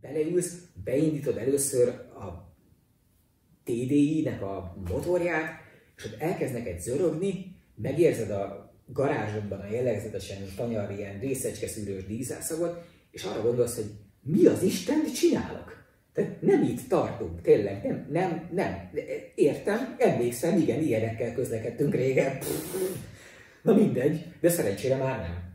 beleülsz, beindítod először a TDI-nek a motorját, és ott elkezd neked zörögni, megérzed a garázsodban a jellegzetesen tanyar ilyen részecske szűrős dízelszagot, és arra gondolsz, hogy mi az Isten csinálok? Tehát nem itt tartunk, tényleg, nem, nem, nem. Értem, emlékszem, igen, ilyenekkel közlekedtünk régen. Na mindegy, de szerencsére már nem.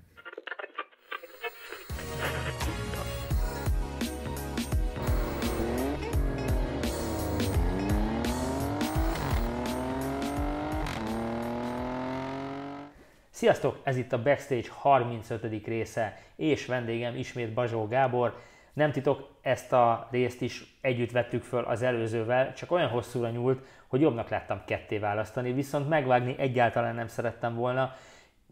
Sziasztok! Ez itt a Backstage 35. része, és vendégem ismét Bazsó Gábor. Nem titok, ezt a részt is együtt vettük föl az előzővel, csak olyan hosszúra nyúlt, hogy jobbnak láttam ketté választani, viszont megvágni egyáltalán nem szerettem volna,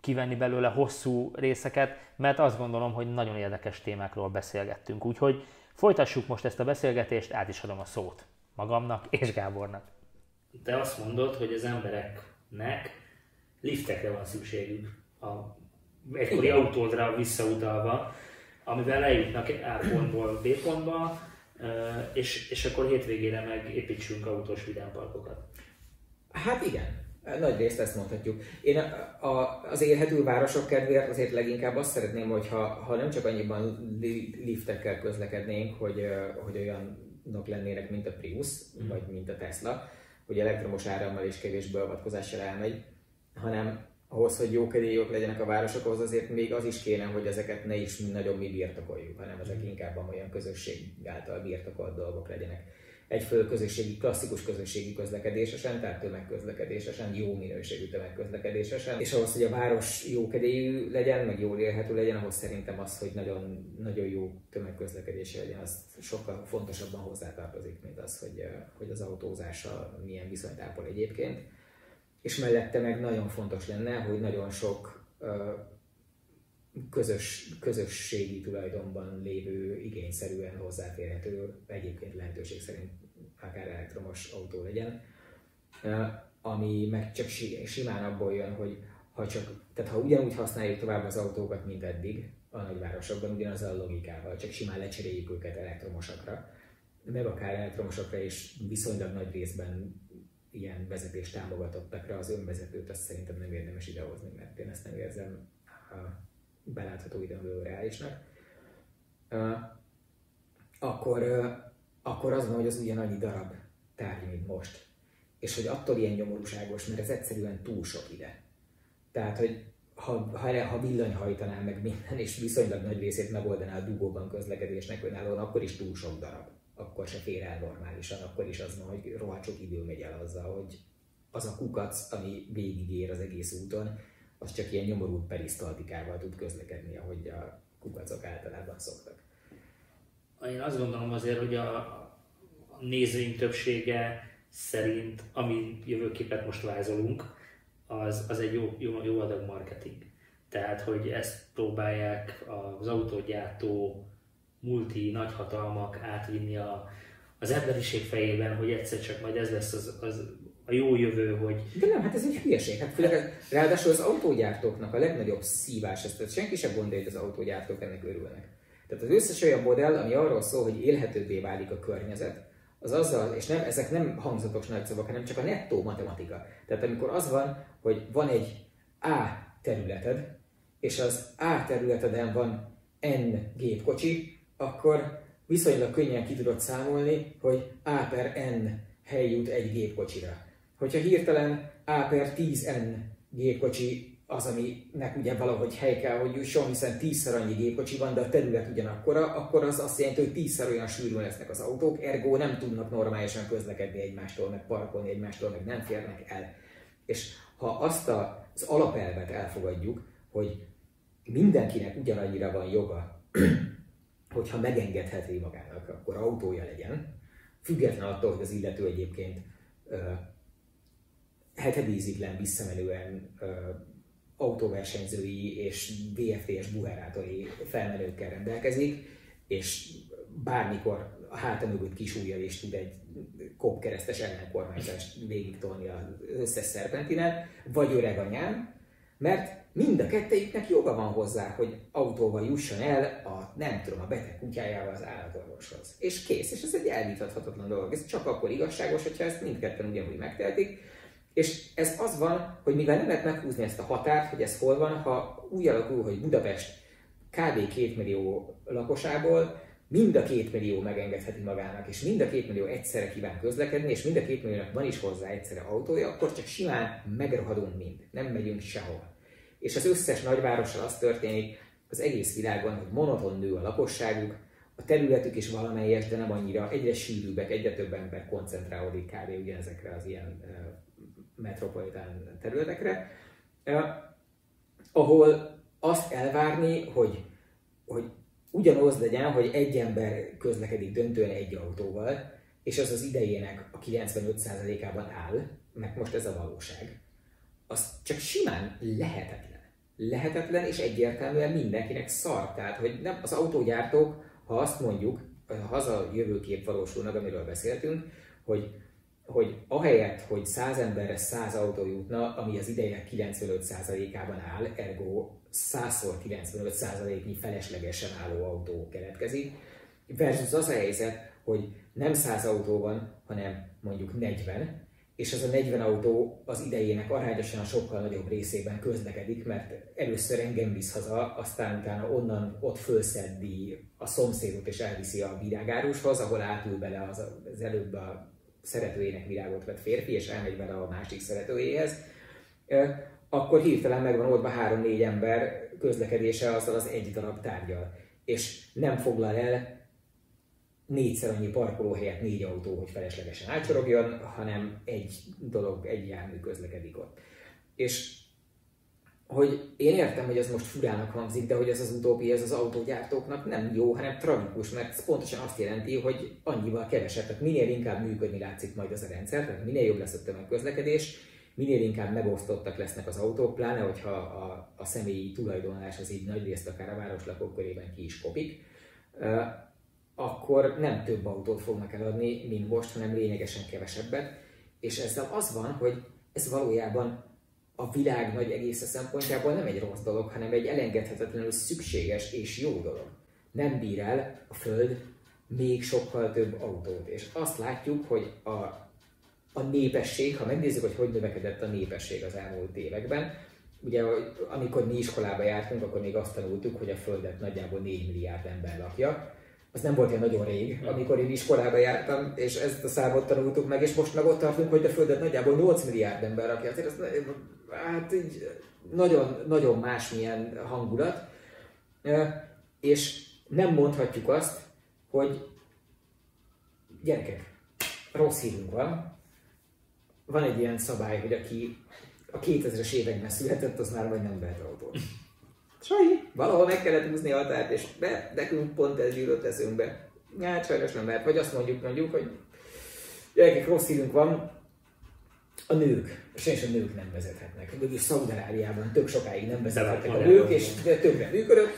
kivenni belőle hosszú részeket, mert azt gondolom, hogy nagyon érdekes témákról beszélgettünk. Úgyhogy folytassuk most ezt a beszélgetést, át is adom a szót magamnak és Gábornak. Te azt mondod, hogy az embereknek liftekre van szükségük a egykori autódra visszautalva, amivel eljutnak A pontból B pontba, és, és akkor hétvégére meg építsünk autós vidámparkokat. Hát igen, nagy részt ezt mondhatjuk. Én a, a, az élhető városok kedvéért azért leginkább azt szeretném, hogyha ha nem csak annyiban liftekkel közlekednénk, hogy, hogy olyanok lennének, mint a Prius, mm. vagy mint a Tesla, hogy elektromos árammal és kevés beavatkozással elmegy, hanem ahhoz, hogy jó kedélyok legyenek a városok, ahhoz azért még az is kéne, hogy ezeket ne is nagyobb mi birtokoljuk, hanem ezek mm. inkább olyan közösség által birtokolt dolgok legyenek. Egyfőle közösségi, klasszikus közösségi közlekedésesen, tehát tömegközlekedésesen, jó minőségű tömegközlekedésesen, és ahhoz, hogy a város jó kedélyű legyen, meg jól élhető legyen, ahhoz szerintem az, hogy nagyon, nagyon jó tömegközlekedés legyen, az sokkal fontosabban hozzátartozik, mint az, hogy, hogy az autózással milyen viszonyt ápol egyébként és mellette meg nagyon fontos lenne, hogy nagyon sok közös, közösségi tulajdonban lévő, igényszerűen hozzáférhető, egyébként lehetőség szerint akár elektromos autó legyen, ami meg csak simán abból jön, hogy ha csak, tehát ha ugyanúgy használjuk tovább az autókat, mint eddig, a nagyvárosokban ugyanaz a logikával, csak simán lecseréljük őket elektromosakra, meg akár elektromosokra is viszonylag nagy részben ilyen vezetés támogatottakra az önvezetőt azt szerintem nem érdemes idehozni, mert én ezt nem érzem belátható időn reálisnak. Akkor, akkor az van, hogy az ugyanannyi darab tárgy, mint most. És hogy attól ilyen nyomorúságos, mert ez egyszerűen túl sok ide. Tehát, hogy ha, ha, ha villany hajtaná meg minden, és viszonylag nagy részét megoldaná a dugóban közlekedésnek önállóan, akkor is túl sok darab akkor se fér el normálisan, akkor is az van, hogy rohadt idő megy el azzal, hogy az a kukac, ami végigér az egész úton, az csak ilyen nyomorult perisztaltikával tud közlekedni, ahogy a kukacok általában szoktak. Én azt gondolom azért, hogy a, a nézőink többsége szerint, ami jövőképet most vázolunk, az, az egy jó, jó, jó adag marketing. Tehát, hogy ezt próbálják az autógyártó multi nagyhatalmak átvinni a, az emberiség fejében, hogy egyszer csak majd ez lesz az, az a jó jövő, hogy... De nem, hát ez egy hülyeség. Hát főleg, ráadásul az autógyártóknak a legnagyobb szívás, ezt tehát senki sem gondolja, hogy az autógyártók ennek örülnek. Tehát az összes olyan modell, ami arról szól, hogy élhetőbbé válik a környezet, az azzal, és nem, ezek nem hangzatos nagy szavak, hanem csak a nettó matematika. Tehát amikor az van, hogy van egy A területed, és az A területeden van N gépkocsi, akkor viszonylag könnyen ki tudod számolni, hogy A per N hely jut egy gépkocsira. Hogyha hirtelen A per 10N gépkocsi az, aminek ugye valahogy hely kell, hogy jusson, hiszen tízszer annyi gépkocsi van, de a terület ugyanakkora, akkor az azt jelenti, hogy tízszer olyan sűrűn lesznek az autók, ergo nem tudnak normálisan közlekedni egymástól, meg parkolni egymástól, meg nem férnek el. És ha azt az alapelvet elfogadjuk, hogy mindenkinek ugyanannyira van joga hogyha megengedheti magának, akkor autója legyen, független attól, hogy az illető egyébként uh, hetedíziglen visszamenően uh, autóversenyzői és VFTS buherátori felmenőkkel rendelkezik, és bármikor a háta mögött kisújjal is tud egy kopkeresztes ellenkormányzást végig tolni az összes szerpentinen, vagy öreg anyám, mert mind a kettejüknek joga van hozzá, hogy autóval jusson el a, nem tudom, a beteg kutyájával az állatorvoshoz. És kész, és ez egy elvitathatatlan dolog. Ez csak akkor igazságos, hogyha ezt mindketten ugyanúgy megtehetik. És ez az van, hogy mivel nem lehet meghúzni ezt a határt, hogy ez hol van, ha úgy alakul, hogy Budapest kb. 2 millió lakosából mind a két millió megengedheti magának, és mind a két millió egyszerre kíván közlekedni, és mind a két milliónak van is hozzá egyszerre autója, akkor csak simán megrohadunk mind, nem megyünk sehol. És az összes nagyvárossal az történik az egész világon, hogy monoton nő a lakosságuk, a területük is valamelyes, de nem annyira, egyre sűrűbbek, egyre több ember koncentrálódik kb. ugyanezekre az ilyen uh, metropolitán területekre, uh, ahol azt elvárni, hogy, hogy ugyanaz legyen, hogy egy ember közlekedik döntően egy autóval, és az az idejének a 95%-ában áll, mert most ez a valóság, az csak simán lehetetlen. Lehetetlen, és egyértelműen mindenkinek szar. Tehát, hogy nem, az autógyártók, ha azt mondjuk, ha az a jövőkép valósul meg, amiről beszéltünk, hogy hogy ahelyett, hogy 100 emberre 100 autó jutna, ami az ideje 95%-ában áll, ergo 100-szor 95%-nyi feleslegesen álló autó keletkezik, versus az a helyzet, hogy nem 100 autó van, hanem mondjuk 40, és az a 40 autó az idejének arányosan sokkal nagyobb részében közlekedik, mert először engem visz haza, aztán utána onnan ott fölszeddi a szomszédot és elviszi a virágárushoz, ahol átül bele az, az előbb a szeretőjének virágot vett férfi, és elmegy vele a másik szeretőjéhez, akkor hirtelen megvan oldva három-négy ember közlekedése azzal az egy darab tárgyal. És nem foglal el négyszer annyi parkolóhelyet négy autó, hogy feleslegesen átsorogjon, hanem egy dolog, egy jármű közlekedik ott. És hogy én értem, hogy ez most furának hangzik, de hogy ez az utópia, ez az autógyártóknak nem jó, hanem tragikus, mert ez pontosan azt jelenti, hogy annyival kevesebb, tehát minél inkább működni látszik majd az a rendszer, tehát minél jobb lesz a tömegközlekedés, minél inkább megosztottak lesznek az autók, pláne hogyha a, a személyi tulajdonlás az így nagy részt akár a városlakók körében ki is kopik, akkor nem több autót fognak eladni, mint most, hanem lényegesen kevesebbet. És ezzel az van, hogy ez valójában a világ nagy egésze szempontjából nem egy rossz dolog, hanem egy elengedhetetlenül szükséges és jó dolog. Nem bír el a Föld még sokkal több autót. És azt látjuk, hogy a, a népesség, ha megnézzük, hogy hogy növekedett a népesség az elmúlt években, ugye amikor mi iskolába jártunk, akkor még azt tanultuk, hogy a Földet nagyjából 4 milliárd ember lakja, az nem volt ilyen nagyon rég, amikor én iskolába jártam, és ezt a számot tanultuk meg, és most meg ott tartunk, hogy a Földet nagyjából 8 milliárd ember rakja. Azért ez, hát így nagyon, nagyon másmilyen hangulat. És nem mondhatjuk azt, hogy gyerekek, rossz hírunk van. Van egy ilyen szabály, hogy aki a 2000-es években született, az már vagy nem vehet autót. Sajnálom, valahol meg kellett húzni a határt, és be, nekünk pont ez jutott eszünkbe. Hát sajnos nem lehet. Vagy azt mondjuk, mondjuk, hogy gyerekek, rossz hírünk van, a nők, sajnos a nők nem vezethetnek. Mégis Szaudarábiában tök sokáig nem vezethetnek a nők, és tökre működött.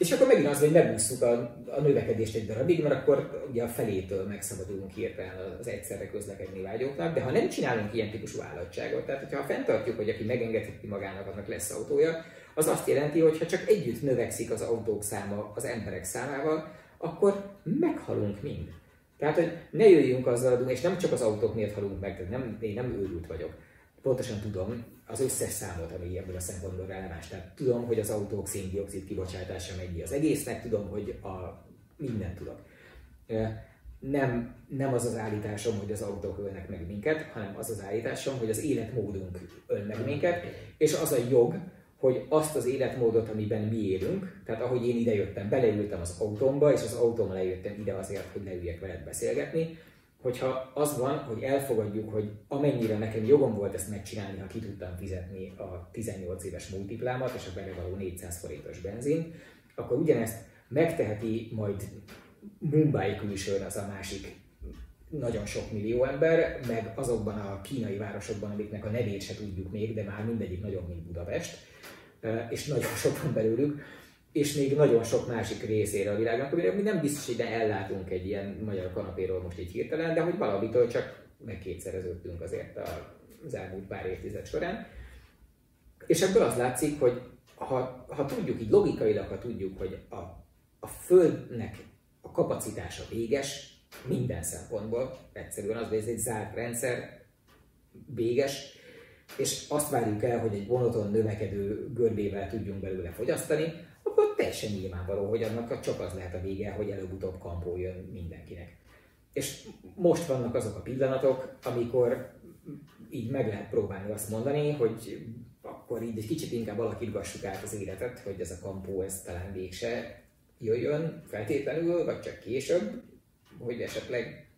És akkor megint az, hogy megúsztuk a, a növekedést egy darabig, mert akkor ugye a felétől megszabadulunk hirtelen az egyszerre közlekedni vágyóknak, de ha nem csinálunk ilyen típusú állatságot, tehát hogyha fenntartjuk, hogy aki megengedheti magának, annak lesz autója, az azt jelenti, hogy ha csak együtt növekszik az autók száma az emberek számával, akkor meghalunk mind. Tehát, hogy ne jöjjünk azzal, és nem csak az autók miatt halunk meg, tehát nem, én nem őrült vagyok. Pontosan tudom az összes számot, ami ebből a szempontból releváns. Tehát tudom, hogy az autók széndiokszid kibocsátása mennyi az egésznek, tudom, hogy a mindent tudok. Nem, nem az az állításom, hogy az autók ölnek meg minket, hanem az az állításom, hogy az életmódunk öl meg minket, és az a jog, hogy azt az életmódot, amiben mi élünk, tehát ahogy én idejöttem, beleültem az autómba, és az autómmal lejöttem ide azért, hogy leüljek veled beszélgetni, hogyha az van, hogy elfogadjuk, hogy amennyire nekem jogom volt ezt megcsinálni, ha ki tudtam fizetni a 18 éves multiplámat és a bele való 400 forintos benzin, akkor ugyanezt megteheti majd Mumbai külsőn az a másik nagyon sok millió ember, meg azokban a kínai városokban, amiknek a nevét se tudjuk még, de már mindegyik nagyobb, mint Budapest, és nagyon sok van belőlük, és még nagyon sok másik részére a világnak, amire mi nem biztos, hogy ne ellátunk egy ilyen magyar kanapéról most így hirtelen, de hogy valamitől csak megkétszereződtünk azért az elmúlt pár évtized során. És ebből az látszik, hogy ha, ha tudjuk, így logikailag, ha tudjuk, hogy a, a Földnek a kapacitása véges, minden szempontból, egyszerűen az, hogy ez egy zárt rendszer, véges, és azt várjuk el, hogy egy vonaton növekedő görbével tudjunk belőle fogyasztani, teljesen nyilvánvaló, hogy annak csak az lehet a vége, hogy előbb-utóbb kampó jön mindenkinek. És most vannak azok a pillanatok, amikor így meg lehet próbálni azt mondani, hogy akkor így egy kicsit inkább alakítgassuk át az életet, hogy ez a kampó ez talán végse jöjjön feltétlenül, vagy csak később, hogy esetleg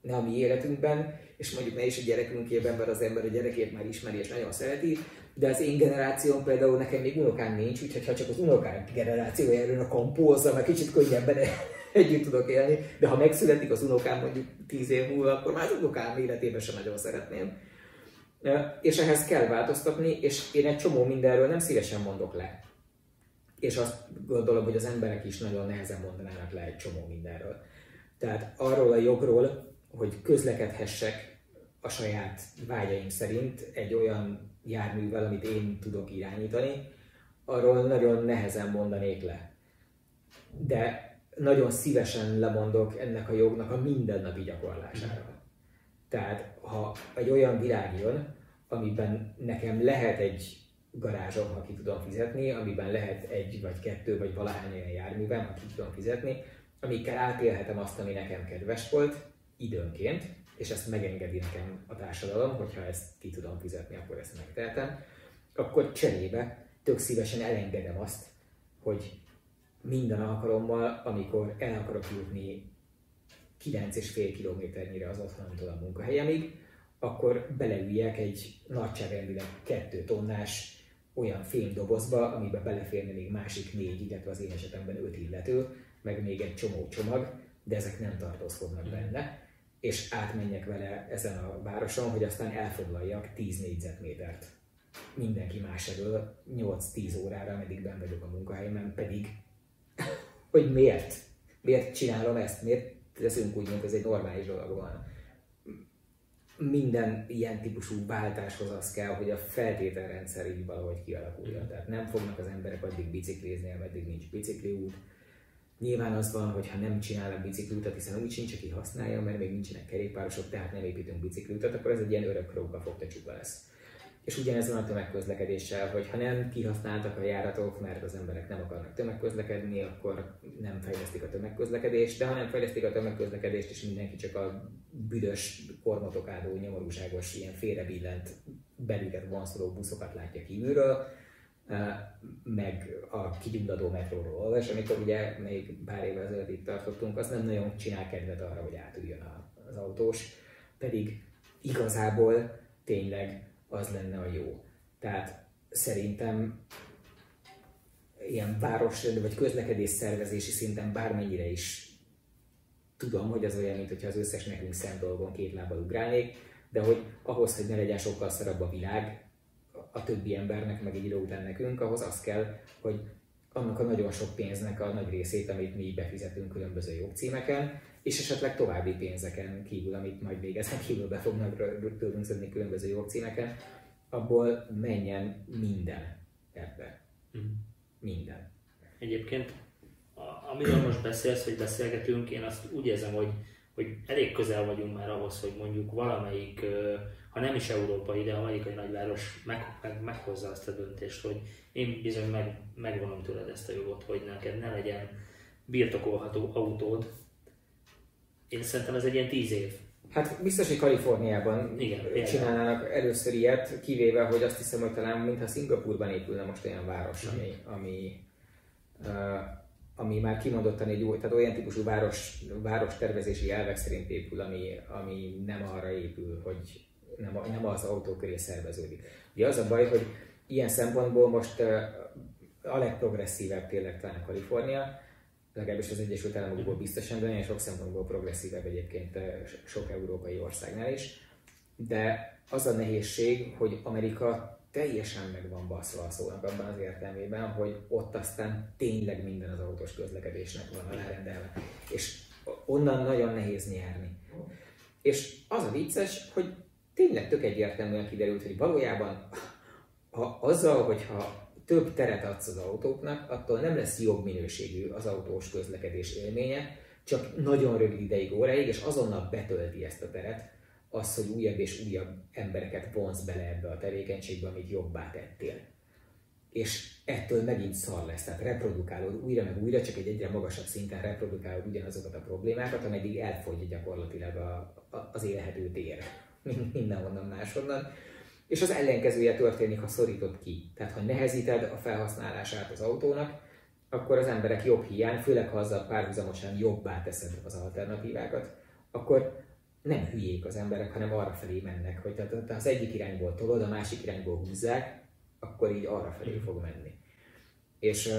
ne a mi életünkben, és mondjuk ne is a gyerekünkében, mert az ember a gyerekét már ismeri és nagyon szereti, de az én generációm például nekem még unokám nincs, úgyhogy ha csak az unokám generációja erről a kampózza, meg kicsit könnyebben együtt tudok élni, de ha megszületik az unokám mondjuk tíz év múlva, akkor már az unokám életében sem nagyon szeretném. És ehhez kell változtatni, és én egy csomó mindenről nem szívesen mondok le. És azt gondolom, hogy az emberek is nagyon nehezen mondanának le egy csomó mindenről. Tehát arról a jogról, hogy közlekedhessek a saját vágyaim szerint egy olyan járművel, amit én tudok irányítani, arról nagyon nehezen mondanék le. De nagyon szívesen lemondok ennek a jognak a mindennapi gyakorlására. Tehát ha egy olyan világ jön, amiben nekem lehet egy garázsom, ha ki tudom fizetni, amiben lehet egy vagy kettő vagy valahány olyan járművem, ha ki tudom fizetni, amikkel átélhetem azt, ami nekem kedves volt, időnként, és ezt megengedi nekem a társadalom, hogyha ezt ki tudom fizetni, akkor ezt megtehetem, akkor cserébe tök szívesen elengedem azt, hogy minden alkalommal, amikor el akarok jutni 9,5 kilométernyire az otthonomtól a munkahelyemig, akkor beleüljek egy nagyságrendileg 2 tonnás olyan fémdobozba, amiben beleférne még másik négy, illetve az én esetemben öt illető, meg még egy csomó csomag, de ezek nem tartózkodnak benne, és átmenjek vele ezen a városon, hogy aztán elfoglaljak 10 négyzetmétert mindenki más elől 8-10 órára, ameddig benn vagyok a munkahelyemen, pedig hogy miért? Miért csinálom ezt? Miért teszünk úgy, mint ez egy normális dolog van? Minden ilyen típusú váltáshoz az kell, hogy a feltételrendszer így valahogy kialakuljon. Tehát nem fognak az emberek addig biciklizni, ameddig nincs bicikliút. Nyilván az van, hogy ha nem csinálnak bicikliutat, hiszen úgy sincs, aki használja, mert még nincsenek kerékpárosok, tehát nem építünk bicikliutat, akkor ez egy ilyen örök krókba fogta lesz. És ugyanez van a tömegközlekedéssel, hogy ha nem kihasználtak a járatok, mert az emberek nem akarnak tömegközlekedni, akkor nem fejlesztik a tömegközlekedést, de ha nem fejlesztik a tömegközlekedést, és mindenki csak a büdös, kormotokádó, nyomorúságos, ilyen félrebillent, belüket vonszoló buszokat látja kívülről, meg a kigyulladó metróról olvas, amikor ugye még pár évvel ezelőtt itt tartottunk, az nem nagyon csinál kedvet arra, hogy átüljön az autós, pedig igazából tényleg az lenne a jó. Tehát szerintem ilyen város vagy közlekedés szervezési szinten bármennyire is tudom, hogy az olyan, mint az összes nekünk szent dolgon két lábbal ugrálnék, de hogy ahhoz, hogy ne legyen sokkal szarabb a világ a többi embernek, meg egy idő után nekünk, ahhoz az kell, hogy annak a nagyon sok pénznek a nagy részét, amit mi befizetünk különböző jogcímeken, és esetleg további pénzeken kívül, amit majd még ezen kívül be fognak tőlünk szedni különböző jogcímeken, abból menjen minden ebbe. Mm. Minden. Egyébként, amiről most beszélsz, hogy beszélgetünk, én azt úgy érzem, hogy, hogy elég közel vagyunk már ahhoz, hogy mondjuk valamelyik, ha nem is európai, de amerikai nagyváros meg, meg, meghozza azt a döntést, hogy én bizony meg, megvonom tőled ezt a jogot, hogy neked ne legyen birtokolható autód, én szerintem ez egy ilyen tíz év. Hát biztos, hogy Kaliforniában Igen, csinálnának először ilyet, kivéve, hogy azt hiszem, hogy talán mintha Szingapurban épülne most olyan város, ami, ami, uh, ami már kimondottan egy új, tehát olyan típusú város, város tervezési elvek szerint épül, ami, ami nem arra épül, hogy nem, nem az autó köré szerveződik. Ugye az a baj, hogy ilyen szempontból most a legprogresszívebb tényleg talán Kalifornia, legalábbis az Egyesült Államokból biztosan, de nagyon sok szempontból progresszívebb egyébként sok európai országnál is. De az a nehézség, hogy Amerika teljesen meg van baszva a szónak abban az értelmében, hogy ott aztán tényleg minden az autós közlekedésnek van alárendelve. És onnan nagyon nehéz nyerni. És az a vicces, hogy tényleg tök egyértelműen kiderült, hogy valójában ha azzal, hogyha több teret adsz az autóknak, attól nem lesz jobb minőségű az autós közlekedés élménye, csak nagyon rövid ideig, óráig, és azonnal betölti ezt a teret, az, hogy újabb és újabb embereket vonz bele ebbe a tevékenységbe, amit jobbá tettél. És ettől megint szar lesz, tehát reprodukálod újra meg újra, csak egy egyre magasabb szinten reprodukálod ugyanazokat a problémákat, ameddig elfogy gyakorlatilag a, a, az élhető tér mindenhonnan máshonnan. És az ellenkezője történik, ha szorítod ki. Tehát ha nehezíted a felhasználását az autónak, akkor az emberek jobb hiány, főleg ha azzal párhuzamosan jobbá teszed az alternatívákat, akkor nem hülyék az emberek, hanem arra felé mennek, hogy tehát az egyik irányból tolod, a másik irányból húzzák, akkor így arra felé fog menni. És,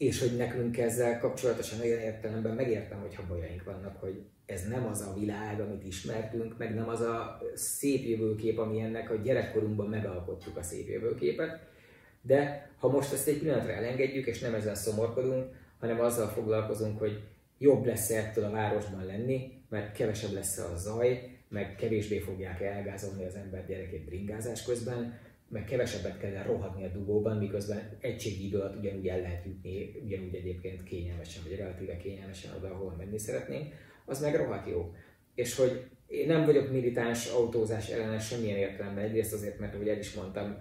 és hogy nekünk ezzel kapcsolatosan olyan értelemben megértem, hogy ha bajaink vannak, hogy ez nem az a világ, amit ismertünk, meg nem az a szép jövőkép, ami ennek a gyerekkorunkban megalkottuk a szép jövőképet, de ha most ezt egy pillanatra elengedjük, és nem ezzel szomorkodunk, hanem azzal foglalkozunk, hogy jobb lesz ettől a városban lenni, mert kevesebb lesz a zaj, meg kevésbé fogják elgázolni az ember gyerekét bringázás közben, meg kevesebbet kell rohadni a dugóban, miközben egységi idő alatt ugyanúgy el lehet jutni, ugyanúgy egyébként kényelmesen, vagy relatíve kényelmesen oda, ahol menni szeretnénk, az meg rohadt jó. És hogy én nem vagyok militáns autózás ellenes semmilyen értelemben, egyrészt azért, mert ahogy el is mondtam,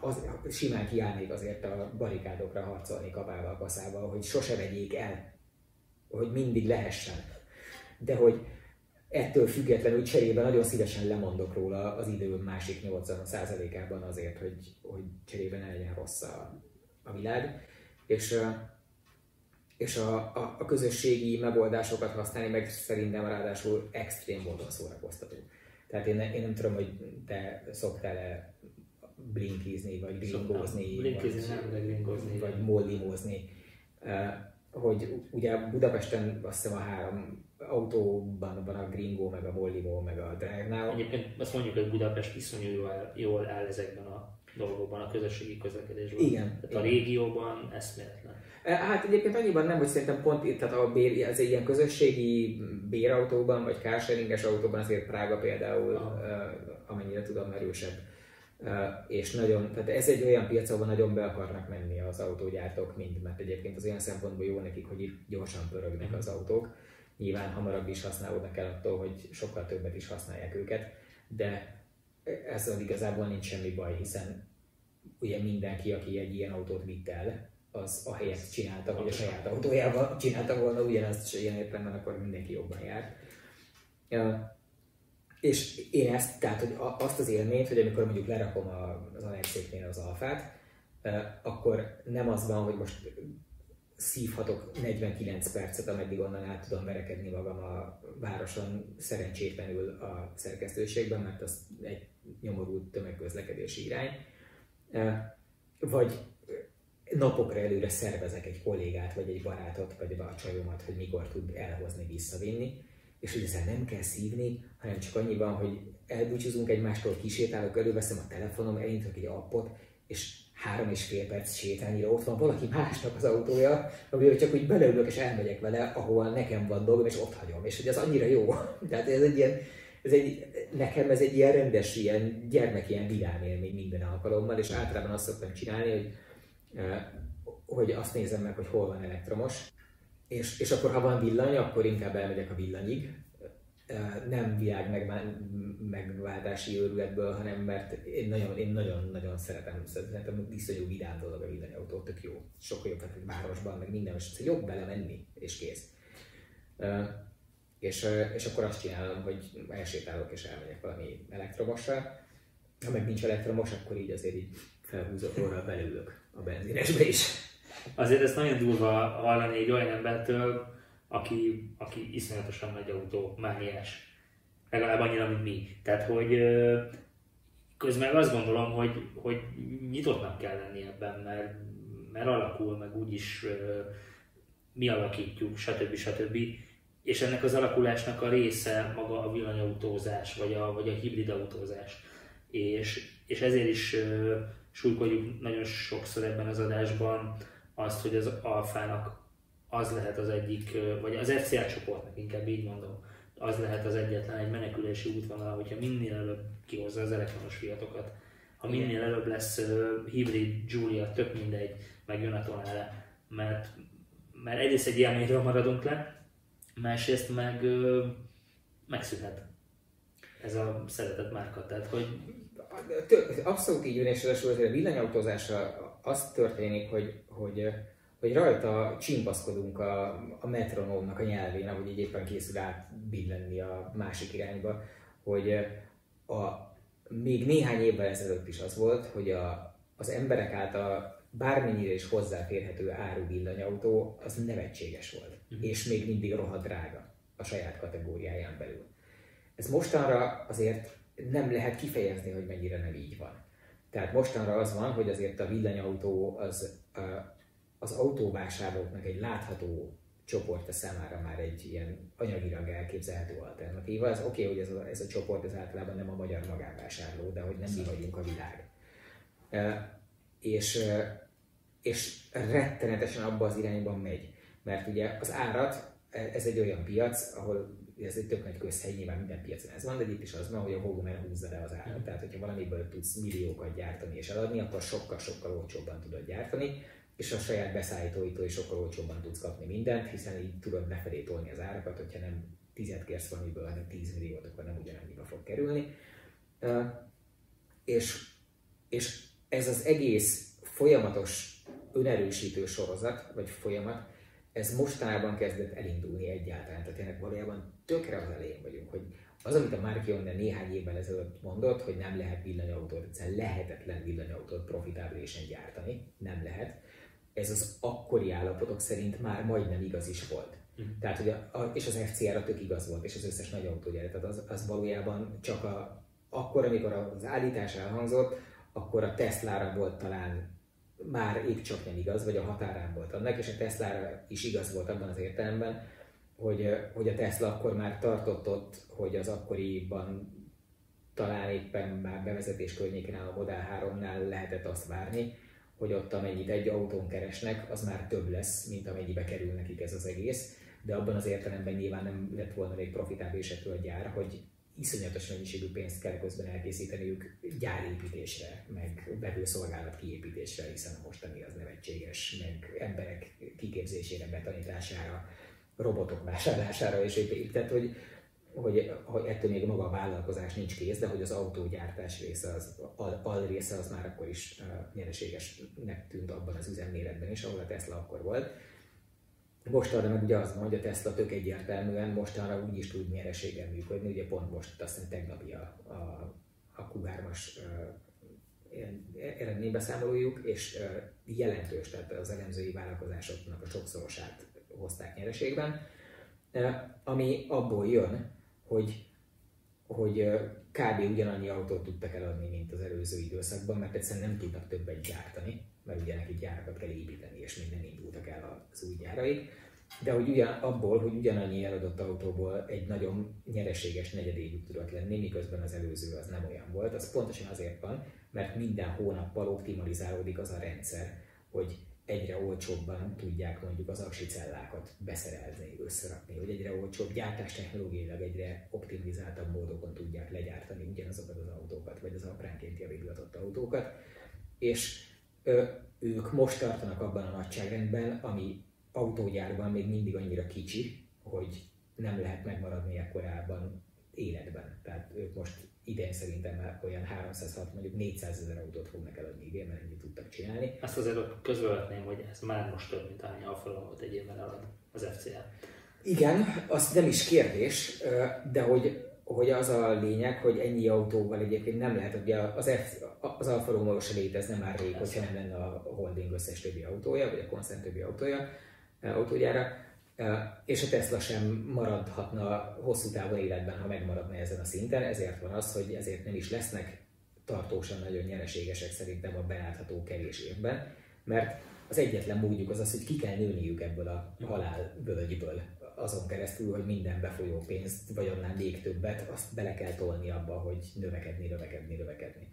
az, simán kiállnék azért a barikádokra harcolni kabával, kaszával, hogy sose vegyék el, hogy mindig lehessen. De hogy ettől függetlenül cserébe nagyon szívesen lemondok róla az idő másik 80%-ában azért, hogy, hogy cserébe ne legyen rossz a, a világ. És, és a, a, a közösségi megoldásokat használni meg szerintem ráadásul extrém módon szórakoztató. Tehát én, én nem tudom, hogy te szoktál-e blinkizni, vagy gringózni, blinkizni, vagy, nem, de gringózni, vagy mollimózni. Hogy ugye Budapesten azt hiszem a három autóban van a Gringo, meg a Volvo, meg a Drive Egyébként azt mondjuk, hogy Budapest iszonyú jól, jól áll ezekben a dolgokban, a közösségi közlekedésben. Igen. Tehát igen. a régióban eszméletlen. E, hát egyébként annyiban nem, hogy szerintem pont itt, tehát a bér, az ilyen közösségi bérautóban, vagy carsharinges autóban azért Prága például, Aha. amennyire tudom, erősebb. És nagyon, tehát ez egy olyan piac, ahol nagyon be akarnak menni az autógyártók mind, mert egyébként az olyan szempontból jó nekik, hogy itt gyorsan pörögnek az autók nyilván hamarabb is használódnak el attól, hogy sokkal többet is használják őket, de ezzel igazából nincs semmi baj, hiszen ugye mindenki, aki egy ilyen autót vitt el, az a helyet csinálta, hogy a saját autójával csinálta volna ugyanazt ilyen értelemben, akkor mindenki jobban jár. Ja. És én ezt, tehát hogy azt az élményt, hogy amikor mondjuk lerakom az Alexéknél az alfát, akkor nem az van, hogy most szívhatok 49 percet, ameddig onnan át tudom verekedni magam a városon szerencsétlenül a szerkesztőségben, mert az egy nyomorult tömegközlekedési irány. Vagy napokra előre szervezek egy kollégát, vagy egy barátot, vagy a csajomat, hogy mikor tud elhozni, visszavinni, és hogy ezzel nem kell szívni, hanem csak annyi van, hogy elbúcsúzunk egymástól, kisétálok, előveszem a telefonom, elindítok egy appot, és három és fél perc sétányra ott van valaki másnak az autója, amivel csak úgy beleülök és elmegyek vele, ahol nekem van dolgom, és ott hagyom. És hogy az annyira jó. Tehát ez egy ilyen, ez egy, nekem ez egy ilyen rendes, ilyen gyermek, ilyen vidám élmény minden alkalommal, és általában azt szoktam csinálni, hogy, hogy azt nézem meg, hogy hol van elektromos, és, és akkor ha van villany, akkor inkább elmegyek a villanyig, nem világ megváltási őrületből, hanem mert én nagyon, én nagyon, nagyon szeretem, szerintem viszonyú vidám dolog a villanyautó, tök jó. Sokkal jobb, egy városban, meg minden, és jobb belemenni, és kész. És, és akkor azt csinálom, hogy elsétálok és elmegyek valami elektromosra. Ha meg nincs elektromos, akkor így azért így felhúzok róla, belülök a benzinesbe is. Azért ez nagyon durva hallani egy olyan embertől, aki, aki iszonyatosan nagy autó, mániás. Legalább annyira, mint mi. Tehát, hogy közben azt gondolom, hogy, hogy nyitottnak kell lenni ebben, mert, mert alakul, meg úgyis mi alakítjuk, stb. stb. És ennek az alakulásnak a része maga a villanyautózás, vagy a, vagy a hibrid autózás. És, és ezért is súlykoljuk nagyon sokszor ebben az adásban azt, hogy az alfának az lehet az egyik, vagy az FCA csoportnak inkább így mondom, az lehet az egyetlen egy menekülési útvonal, hogyha minél előbb kihozza az elektromos fiatokat ha minél előbb lesz hibrid Julia, tök mindegy, meg jön a tonale, mert, mert egyrészt egy élményről maradunk le, másrészt meg megszűnhet ez a szeretett márka. Tehát, hogy Abszolút így jön, és a villanyautózással az történik, hogy, hogy, hogy rajta csimpaszkodunk a, a metronómnak a nyelvén, ahogy így éppen készül átbillenni a másik irányba, hogy a, még néhány évvel ezelőtt is az volt, hogy a, az emberek által bármennyire is hozzáférhető áru villanyautó, az nevetséges volt. Mm. És még mindig rohadt drága a saját kategóriáján belül. Ez mostanra azért nem lehet kifejezni, hogy mennyire nem így van. Tehát mostanra az van, hogy azért a villanyautó az, az autóvásárlóknak egy látható csoportja számára már egy ilyen anyagilag elképzelhető alternatíva. Ez oké, okay, hogy ez a, ez a csoport ez általában nem a magyar magánvásárló, de hogy nem mi vagyunk a világ. E, és, és rettenetesen abba az irányban megy. Mert ugye az árat, e, ez egy olyan piac, ahol ez egy tök nagy közhely, nyilván minden piacon ez van, de itt is az van, hogy a volumen húzza le az árat. Tehát, hogyha valamiből tudsz milliókat gyártani és eladni, akkor sokkal-sokkal olcsóbban tudod gyártani, és a saját beszállítóitól is sokkal olcsóbban tudsz kapni mindent, hiszen így tudod befelé tolni az árakat, hogyha nem tizet kérsz valamiből, hanem 10 milliót, akkor nem ugyanannyiba fog kerülni. És, és ez az egész folyamatos önerősítő sorozat, vagy folyamat, ez mostanában kezdett elindulni egyáltalán. Tehát ennek valójában tökre az elején vagyunk, hogy az, amit a Mark Jonne néhány évvel ezelőtt mondott, hogy nem lehet villanyautót, egyszerűen lehetetlen villanyautót profitábilésen gyártani, nem lehet, ez az akkori állapotok szerint már majdnem igaz is volt. Mm. Tehát, hogy a, a, és az FCR-ra tök igaz volt, és az összes nagy autógyár, tehát az, az valójában csak a, akkor, amikor az állítás elhangzott, akkor a Tesla-ra volt talán már épp csak nem igaz, vagy a határán volt annak, és a Tesla-ra is igaz volt abban az értelemben, hogy, hogy a Tesla akkor már tartott ott, hogy az akkoriban talán éppen már bevezetés környékén a Model 3-nál lehetett azt várni, hogy ott amennyit egy autón keresnek, az már több lesz, mint amennyibe kerül nekik ez az egész. De abban az értelemben nyilván nem lett volna még profitábilis ettől a gyár, hogy iszonyatos mennyiségű pénzt kell közben elkészíteniük gyárépítésre, meg vevőszolgálat kiépítésre, hiszen a mostani az nevetséges, meg emberek kiképzésére, betanítására, robotok vásárlására és épp, tehát hogy hogy, hogy ettől még maga a vállalkozás nincs kész, de hogy az autógyártás része, az al, al része az már akkor is nyereségesnek tűnt abban az üzemméretben is, ahol a Tesla akkor volt. Mostanra meg ugye az van, hogy a Tesla tök egyértelműen mostanra úgy is tud nyereséggel működni, ugye pont most azt hiszem tegnapi a, a, a Q3-as uh, eredménybeszámolójuk, és jelentős, tehát az elemzői vállalkozásoknak a sokszorosát hozták nyereségben, ami abból jön, hogy, hogy kb. ugyanannyi autót tudtak eladni, mint az előző időszakban, mert egyszerűen nem tudnak többet gyártani, mert ugye neki gyárakat kell építeni, és nem indultak el az új gyáraik. De hogy ugyan, abból, hogy ugyanannyi eladott autóból egy nagyon nyereséges negyedévük tudott lenni, miközben az előző az nem olyan volt, az pontosan azért van, mert minden hónappal optimalizálódik az a rendszer, hogy egyre olcsóbban tudják mondjuk az aksicellákat beszerelni, összerakni, hogy egyre olcsóbb gyártás technológiailag egyre optimizáltabb módokon tudják legyártani ugyanazokat az autókat, vagy az apránként javítgatott autókat. És ö, ők most tartanak abban a nagyságrendben, ami autógyárban még mindig annyira kicsi, hogy nem lehet megmaradni ekkorában életben. Tehát ők most idén szerintem már olyan 306, mondjuk 400 ezer autót fognak eladni idén, mert ennyit tudtak csinálni. Azt azért közölhetném, hogy ez már most több, mint annyi Alfa Romeo egy évben elad az FCL. Igen, az nem is kérdés, de hogy, hogy az a lényeg, hogy ennyi autóval egyébként nem lehet, ugye az, F, az Alfa Romeo se létezne már rég, hogyha nem lenne a holding összes többi autója, vagy a koncern többi autója, autógyára és a Tesla sem maradhatna hosszú távon életben, ha megmaradna ezen a szinten, ezért van az, hogy ezért nem is lesznek tartósan nagyon nyereségesek szerintem a belátható kevés évben, mert az egyetlen módjuk az az, hogy ki kell nőniük ebből a halál völgyből azon keresztül, hogy minden befolyó pénzt, vagy annál még többet, azt bele kell tolni abba, hogy növekedni, növekedni, növekedni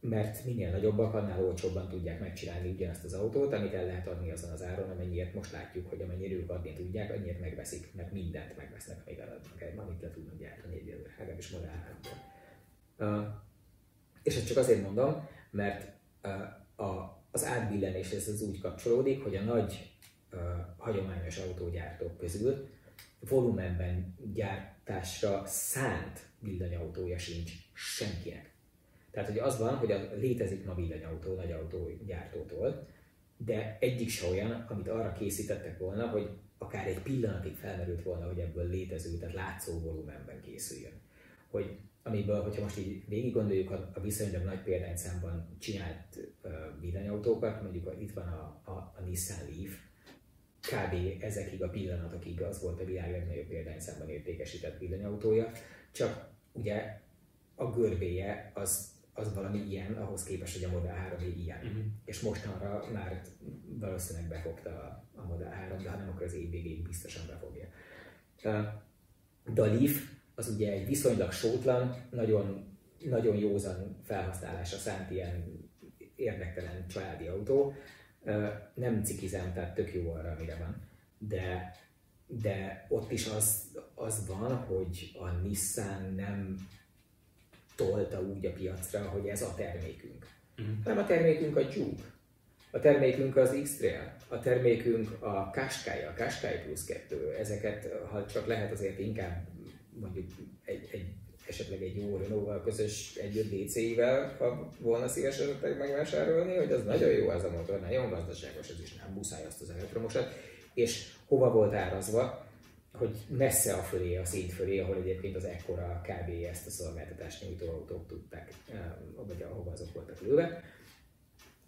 mert minél nagyobbak, annál olcsóbban tudják megcsinálni ugyanazt az autót, amit el lehet adni azon az áron, amennyiért most látjuk, hogy amennyire ők adni tudják, annyit megveszik, mert mindent megvesznek, amíg eladnak egy, amit le tudnak gyártani egy legalábbis Model 3 uh, És ezt csak azért mondom, mert a, az átbillenéshez ez úgy kapcsolódik, hogy a nagy hagyományos autógyártók közül volumenben gyártásra szánt villanyautója sincs senkinek. Tehát, hogy az van, hogy a, létezik ma villanyautó nagy autógyártótól, de egyik se olyan, amit arra készítettek volna, hogy akár egy pillanatig felmerült volna, hogy ebből létező, tehát látszó volumenben készüljön. Hogy amiből, hogyha most így végig gondoljuk a viszonylag nagy példányszámban csinált uh, villanyautókat, mondjuk itt van a, a, a Nissan Leaf, kb. ezekig a pillanatokig az volt a világ legnagyobb példányszámban értékesített villanyautója, csak ugye a görbéje az, az valami ilyen, ahhoz képest, hogy a Model 3 ilyen. Uh-huh. És mostanra már valószínűleg befogta a, a Model 3, de ha nem, akkor az év végéig biztosan befogja. De a Leaf az ugye egy viszonylag sótlan, nagyon, nagyon józan felhasználásra szánt ilyen érdektelen családi autó. Nem cikizem, tehát tök jó arra, amire van. De, de ott is az, az van, hogy a Nissan nem tolta úgy a piacra, hogy ez a termékünk. Mm. Hanem a termékünk a Juke, a termékünk az X-Trail, a termékünk a Qashqai, a Qashqai Plus 2. Ezeket, ha csak lehet, azért inkább mondjuk egy, egy esetleg egy jó Renault-val közös egy DC-vel ha volna szíves esetleg megvásárolni, hogy az nagyon jó az a motor, nagyon gazdaságos, ez is nem muszáj azt az elektromosat, és hova volt árazva, hogy messze a fölé, a szint fölé, ahol egyébként az ekkora kb. ezt a szolgáltatást nyújtó autók tudták, vagy ahova azok voltak lőve.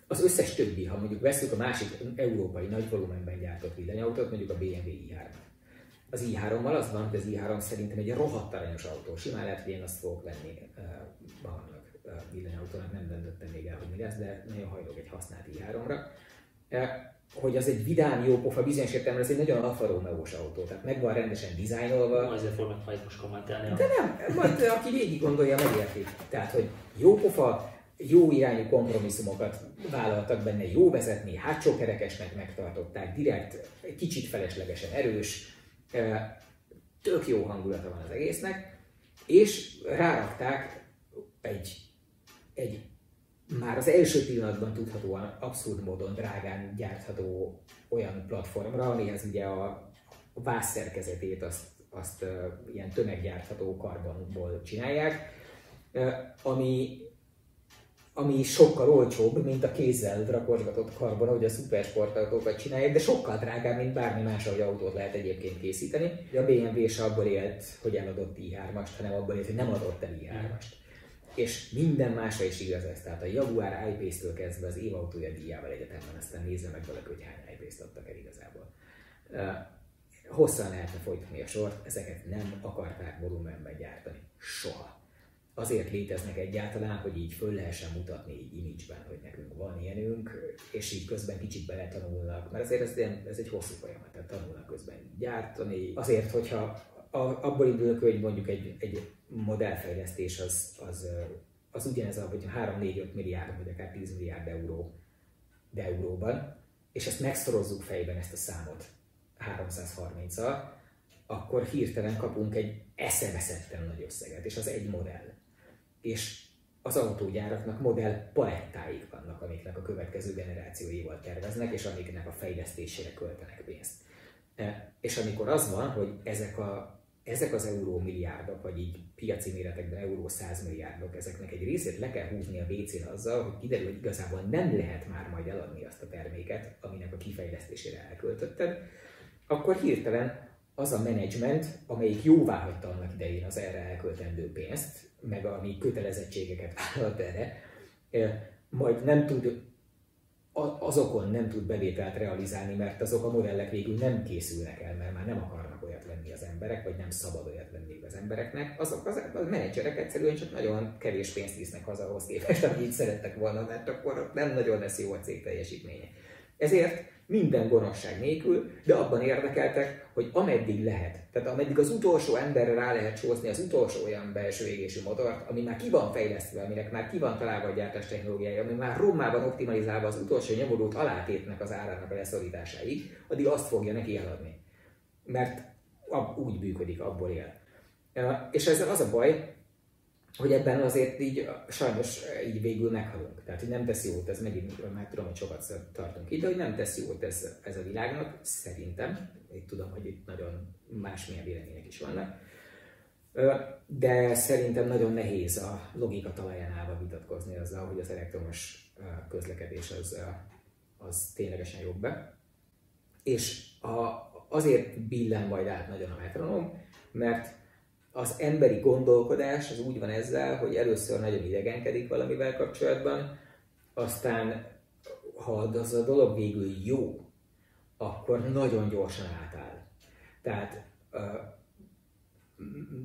Az összes többi, ha mondjuk veszük a másik európai nagy volumenben gyártott villanyautót, mondjuk a BMW i3 az i3-mal az van, hogy az i3 szerintem egy rohadt aranyos autó. Simán lehet, hogy én azt fogok venni magamnak villanyautónak, nem döntöttem még el, hogy mi lesz, de nagyon hajlok egy használt i3-ra. Hogy az egy vidám, jó pofa, bizonyos értelemben ez egy nagyon Alfa romeo autó, tehát meg van rendesen dizájnolva. Azért fognak majd most kommentálni. De nem, majd aki végig gondolja, megérti. Tehát, hogy jó pofa, jó irányú kompromisszumokat vállaltak benne, jó vezetni, hátsó kerekesnek megtartották, direkt, kicsit feleslegesen erős, tök jó hangulata van az egésznek, és rárakták egy, egy már az első pillanatban tudhatóan abszurd módon drágán gyártható olyan platformra, amihez ugye a, a vászszerkezetét azt, azt uh, ilyen tömeggyártható karbonból csinálják, uh, ami ami sokkal olcsóbb, mint a kézzel rakosgatott karbon, ahogy a szupersportautókat csinálják, de sokkal drágább, mint bármi más, ahogy autót lehet egyébként készíteni. A BMW se abból élt, hogy eladott i3-ast, hanem abból élt, hogy nem adott el i3-ast. És minden másra is igaz ez. Tehát a Jaguar I-Pace-től kezdve az évautója díjával egyetemben, aztán nézze meg valaki, hogy hány I-Pace-t adtak el igazából. Hosszan lehetne folytatni a sort, ezeket nem akarták volumenben gyártani. Soha azért léteznek egyáltalán, hogy így föl lehessen mutatni így image hogy nekünk van ilyenünk, és így közben kicsit beletanulnak, mert azért ez, ez egy hosszú folyamat, tehát tanulnak közben gyártani. Azért, hogyha a, abból indulok, hogy mondjuk egy, egy modellfejlesztés az, az, az ugyanez, hogy 3-4-5 milliárd, vagy akár 10 milliárd euró, de euróban, és ezt megszorozzuk fejben ezt a számot 330-al, akkor hirtelen kapunk egy eszeveszetten nagy összeget, és az egy modell és az autógyáraknak modell palettáik vannak, amiknek a következő generációival terveznek, és amiknek a fejlesztésére költenek pénzt. E, és amikor az van, hogy ezek, a, ezek az euró milliárdok, vagy így piaci méretekben euró százmilliárdok, ezeknek egy részét le kell húzni a WC-n azzal, hogy kiderül, hogy igazából nem lehet már majd eladni azt a terméket, aminek a kifejlesztésére elköltötted, akkor hirtelen az a menedzsment, amelyik jóvá hagyta annak idején az erre elköltendő pénzt, meg ami kötelezettségeket vállalt erre, majd nem tud azokon nem tud bevételt realizálni, mert azok a modellek végül nem készülnek el, mert már nem az emberek, vagy nem szabad olyat venni az embereknek. Azok az, a menedzserek egyszerűen csak nagyon kevés pénzt visznek haza ahhoz képest, amit szerettek volna, mert akkor nem nagyon lesz jó a cég teljesítménye. Ezért minden gonoszság nélkül, de abban érdekeltek, hogy ameddig lehet, tehát ameddig az utolsó emberre rá lehet csózni az utolsó olyan belső égésű motort, ami már ki van fejlesztve, aminek már ki van találva a gyártás technológiája, ami már rommában optimalizálva az utolsó nyomorult alátétnek az árának a leszorításáig, addig azt fogja neki eladni. Mert úgy működik, abból él. És ezzel az a baj, hogy ebben azért így sajnos így végül meghalunk. Tehát, hogy nem tesz jót, ez megint már tudom, hogy sokat tartunk itt, de hogy nem tesz jót ez, ez a világnak, szerintem. Itt tudom, hogy itt nagyon másmilyen vélemények is vannak. De szerintem nagyon nehéz a logika talaján állva vitatkozni azzal, hogy az elektromos közlekedés az, az ténylegesen jobb be. És a, azért billen majd át nagyon a metronom, mert az emberi gondolkodás az úgy van ezzel, hogy először nagyon idegenkedik valamivel kapcsolatban, aztán ha az a dolog végül jó, akkor nagyon gyorsan átáll. Tehát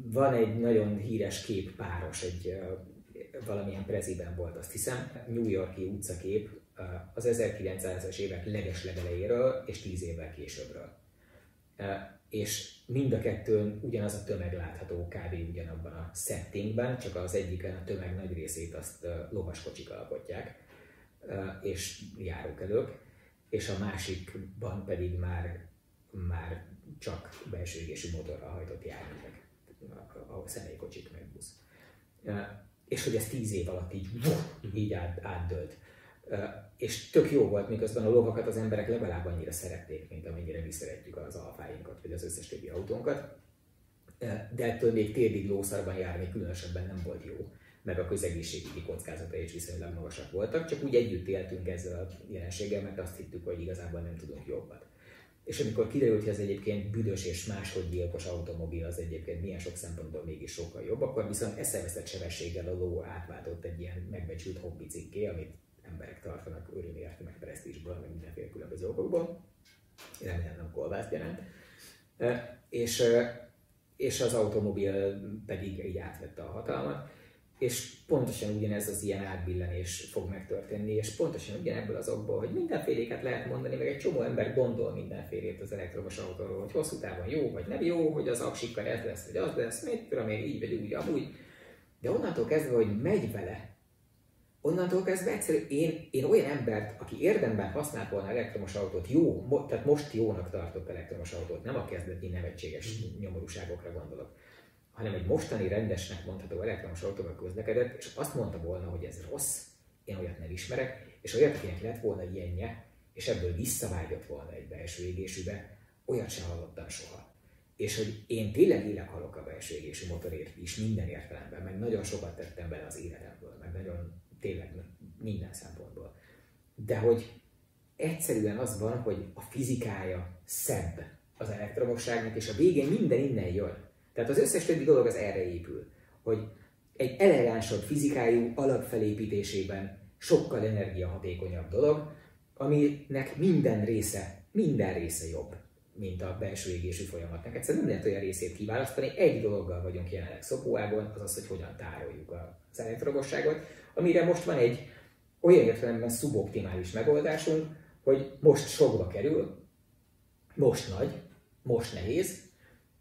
van egy nagyon híres kép páros, egy valamilyen preziben volt, azt hiszem, New Yorki utcakép az 1900-as évek leges legelejéről és 10 évvel későbbről és mind a kettőn ugyanaz a tömeg látható kb. ugyanabban a settingben, csak az egyiken a tömeg nagy részét azt lovaskocsik alkotják, és járókelők, és a másikban pedig már, már csak belső égésű motorral hajtott járművek, a személykocsik meg busz. És hogy ez tíz év alatt így, így át, átdőlt és tök jó volt, miközben a lovakat az emberek legalább annyira szerették, mint amennyire mi szeretjük az alfáinkat, vagy az összes többi autónkat. De ettől még térdig lószarban járni különösebben nem volt jó, meg a közegészségügyi kockázatai is viszonylag magasak voltak, csak úgy együtt éltünk ezzel a jelenséggel, mert azt hittük, hogy igazából nem tudunk jobbat. És amikor kiderült, hogy az egyébként büdös és máshogy gyilkos automobil az egyébként milyen sok szempontból mégis sokkal jobb, akkor viszont eszeveszett sebességgel a ló átváltott egy ilyen megbecsült hobbicikké, amit emberek tartanak örömért, meg presztízsből, meg mindenféle különböző okokból. Remélem nem kolbászt jelent. És, és az automobil pedig így átvette a hatalmat, és pontosan ugyanez az ilyen átbillenés fog megtörténni, és pontosan ugyanebből az okból, hogy mindenféléket lehet mondani, meg egy csomó ember gondol mindenfélét az elektromos autóról, hogy hosszú távon jó vagy nem jó, hogy az aksikkal ez lesz, vagy az lesz, mit tudom én, így vagy úgy, amúgy. De onnantól kezdve, hogy megy vele, onnantól kezdve egyszerű, én, én olyan embert, aki érdemben használt volna elektromos autót, jó, mo, tehát most jónak tartott elektromos autót, nem a kezdeti nevetséges mm. nyomorúságokra gondolok, hanem egy mostani rendesnek mondható elektromos autóval közlekedett, és azt mondta volna, hogy ez rossz, én olyat nem ismerek, és olyat, akinek lett volna ilyenje, és ebből visszavágyott volna egy belső égésűbe, olyat sem hallottam soha. És hogy én tényleg élek halok a belső égésű motorért is minden értelemben, meg nagyon sokat tettem bele az életemből, meg nagyon tényleg minden szempontból. De hogy egyszerűen az van, hogy a fizikája szebb az elektromosságnak, és a végén minden innen jön. Tehát az összes többi dolog az erre épül, hogy egy elegánsabb fizikájú alapfelépítésében sokkal energiahatékonyabb dolog, aminek minden része, minden része jobb, mint a belső égésű folyamatnak. Egyszerűen nem lehet olyan részét kiválasztani, egy dologgal vagyunk jelenleg szopóában, az az, hogy hogyan tároljuk az elektromosságot, amire most van egy olyan értelemben szuboptimális megoldásunk, hogy most sokba kerül, most nagy, most nehéz,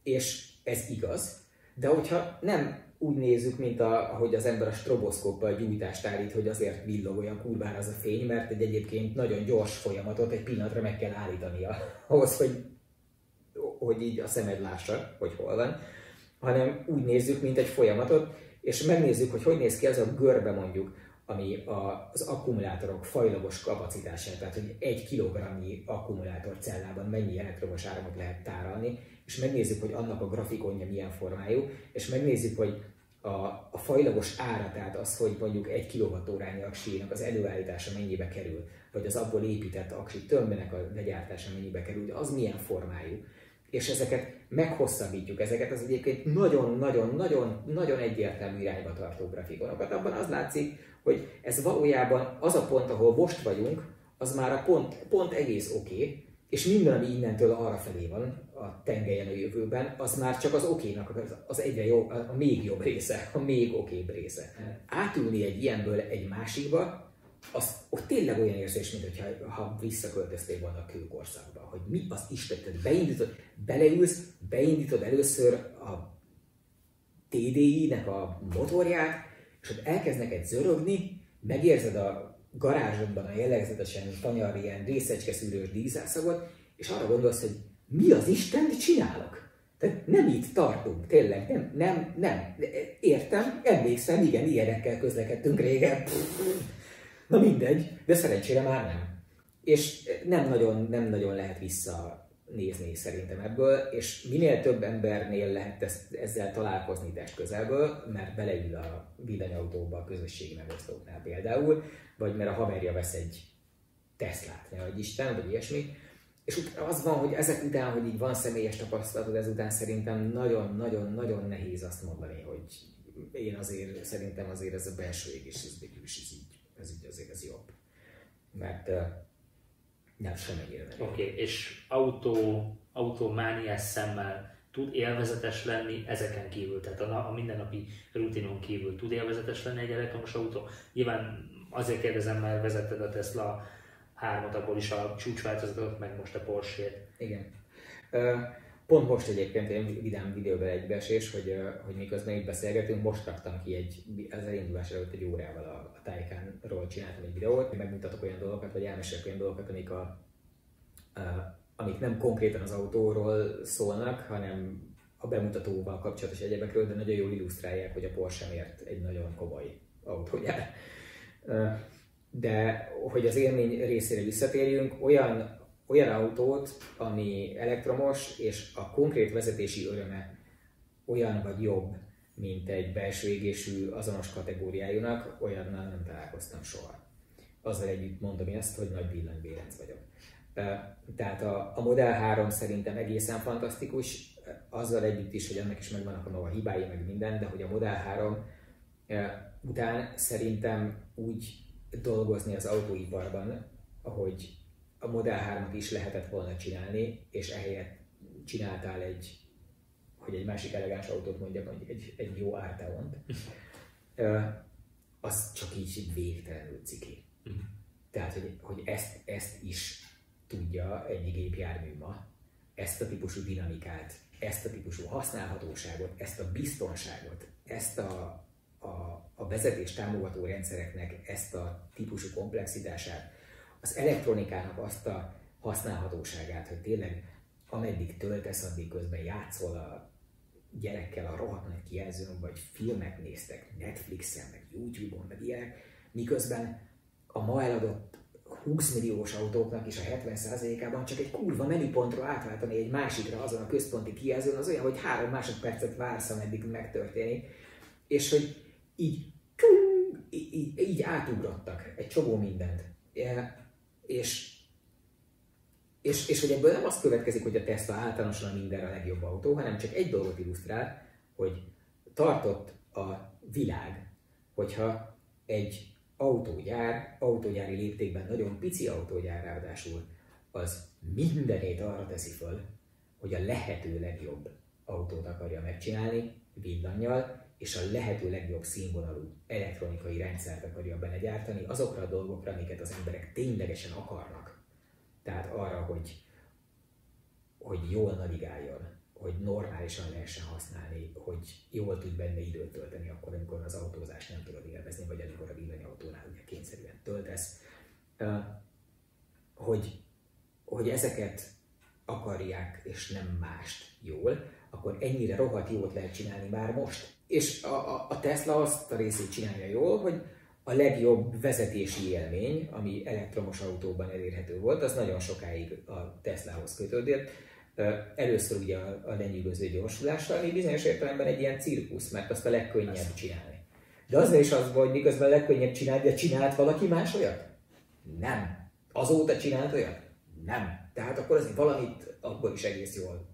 és ez igaz, de hogyha nem úgy nézzük, mint a, ahogy az ember a stroboszkóppal gyújtást állít, hogy azért villog olyan kurvára az a fény, mert egy egyébként nagyon gyors folyamatot egy pillanatra meg kell állítania ahhoz, hogy, hogy így a szemed lássa, hogy hol van, hanem úgy nézzük, mint egy folyamatot, és megnézzük, hogy hogy néz ki az a görbe mondjuk, ami az akkumulátorok fajlagos kapacitását, tehát hogy egy kilogramnyi akkumulátorcellában mennyi elektromos áramot lehet tárolni, és megnézzük, hogy annak a grafikonja milyen formájú, és megnézzük, hogy a, a fajlagos ára, tehát az, hogy mondjuk egy kilovattórányi aksinak az előállítása mennyibe kerül, vagy az abból épített aksi tömbnek a legyártása mennyibe kerül, de az milyen formájú és ezeket meghosszabbítjuk, ezeket az egyébként nagyon-nagyon-nagyon-nagyon egyértelmű irányba tartó grafikonokat. Abban az látszik, hogy ez valójában az a pont, ahol most vagyunk, az már a pont, pont egész oké, okay, és minden, ami innentől arra felé van a tengelyen a jövőben, az már csak az okénak az, az egyre jobb, a még jobb része, a még okébb része. Átülni egy ilyenből egy másikba, az ott tényleg olyan érzés, mint hogyha ha visszaköltöztél volna a kőkorszakba, hogy mi az Isten, beindítod, beleülsz, beindítod először a TDI-nek a motorját, és ott elkezd neked zörögni, megérzed a garázsodban a jellegzetesen tanyar ilyen részecske szűrős dízelszagot, és arra gondolsz, hogy mi az Isten csinálok? Tehát nem itt tartunk, tényleg, nem, nem, nem. Értem, emlékszem, igen, ilyenekkel közlekedtünk régen. Na mindegy, de szerencsére már nem. És nem nagyon, nem nagyon lehet visszanézni szerintem ebből, és minél több embernél lehet ezt, ezzel találkozni test közelből, mert beleül a villanyautóba a közösségi megosztóknál például, vagy mert a haverja vesz egy Teslát, ne vagy Isten, vagy ilyesmi, és az van, hogy ezek után, hogy így van személyes tapasztalatod, ezután szerintem nagyon-nagyon-nagyon nehéz azt mondani, hogy én azért, szerintem azért ez a belső égés, ez végül is így, ez így azért ez jobb. Mert uh, nem semmennyire nem. Oké, okay, és autó, autómániás szemmel tud élvezetes lenni ezeken kívül, tehát a, a mindennapi rutinon kívül tud élvezetes lenni egy elektromos autó? Nyilván azért kérdezem, mert vezetted a Tesla hármat, abból is a csúcsváltozatot, meg most a Porsche-t. Igen. Pont most egyébként én vidám videóban egybeesés, hogy, hogy miközben itt beszélgetünk, most raktam ki egy, az elindulás előtt egy órával a, a Taycanról csináltam egy videót, megmutatok olyan dolgokat, vagy elmesélek olyan dolgokat, amik, a, a, amik nem konkrétan az autóról szólnak, hanem a bemutatóval kapcsolatos egyebekről, de nagyon jól illusztrálják, hogy a Porsche miért egy nagyon komoly autójár. De hogy az élmény részére visszatérjünk, olyan, olyan autót, ami elektromos, és a konkrét vezetési öröme olyan vagy jobb, mint egy belső égésű azonos kategóriájúnak, olyannal nem találkoztam soha. Azzal együtt mondom ezt, hogy nagy villanybérenc vagyok. Tehát a, a Model 3 szerintem egészen fantasztikus, azzal együtt is, hogy ennek is megvannak a maga hibái, meg minden, de hogy a Model 3 után szerintem úgy dolgozni az autóiparban, ahogy a Model 3-at is lehetett volna csinálni, és ehelyett csináltál egy, hogy egy másik elegáns autót mondjak, mondjuk egy, egy jó Arteont, az csak így, végtelenül ciki. Mhm. Tehát, hogy, hogy ezt, ezt is tudja egy gépjármű ma, ezt a típusú dinamikát, ezt a típusú használhatóságot, ezt a biztonságot, ezt a, a, a vezetés támogató rendszereknek ezt a típusú komplexitását, az elektronikának azt a használhatóságát, hogy tényleg ameddig töltesz, addig közben játszol a gyerekkel a rohadt nagy kijelzőn, vagy filmek néztek Netflixen, meg YouTube-on, meg ilyenek, miközben a ma eladott 20 milliós autóknak is a 70%-ában csak egy kurva menüpontról átváltani egy másikra azon a központi kijelzőn, az olyan, hogy három másodpercet vársz, ameddig megtörténik, és hogy így, így, így átugrottak egy csomó mindent. És, és, és hogy ebből nem az következik, hogy a Tesla általánosan mindenre a legjobb autó, hanem csak egy dolgot illusztrál, hogy tartott a világ, hogyha egy autógyár, autógyári léptékben nagyon pici autógyár ráadásul, az mindenét arra teszi föl, hogy a lehető legjobb autót akarja megcsinálni, villannyal, és a lehető legjobb színvonalú elektronikai rendszert akarja belegyártani azokra a dolgokra, amiket az emberek ténylegesen akarnak. Tehát arra, hogy, hogy jól navigáljon, hogy normálisan lehessen használni, hogy jól tud benne időt tölteni akkor, amikor az autózást nem tudod élvezni, vagy amikor a villanyautónál ugye kényszerűen töltesz. Hogy, hogy ezeket akarják, és nem mást jól, akkor ennyire rohadt jót lehet csinálni már most. És a, a Tesla azt a részét csinálja jól, hogy a legjobb vezetési élmény, ami elektromos autóban elérhető volt, az nagyon sokáig a Teslahoz kötődött. Először ugye a, lenyűgöző gyorsulással, ami bizonyos értelemben egy ilyen cirkusz, mert azt a legkönnyebb csinálni. De az is az, hogy miközben a legkönnyebb csinálni, de csinált valaki más olyat? Nem. Azóta csinált olyat? Nem. Tehát akkor azért valamit akkor is egész jól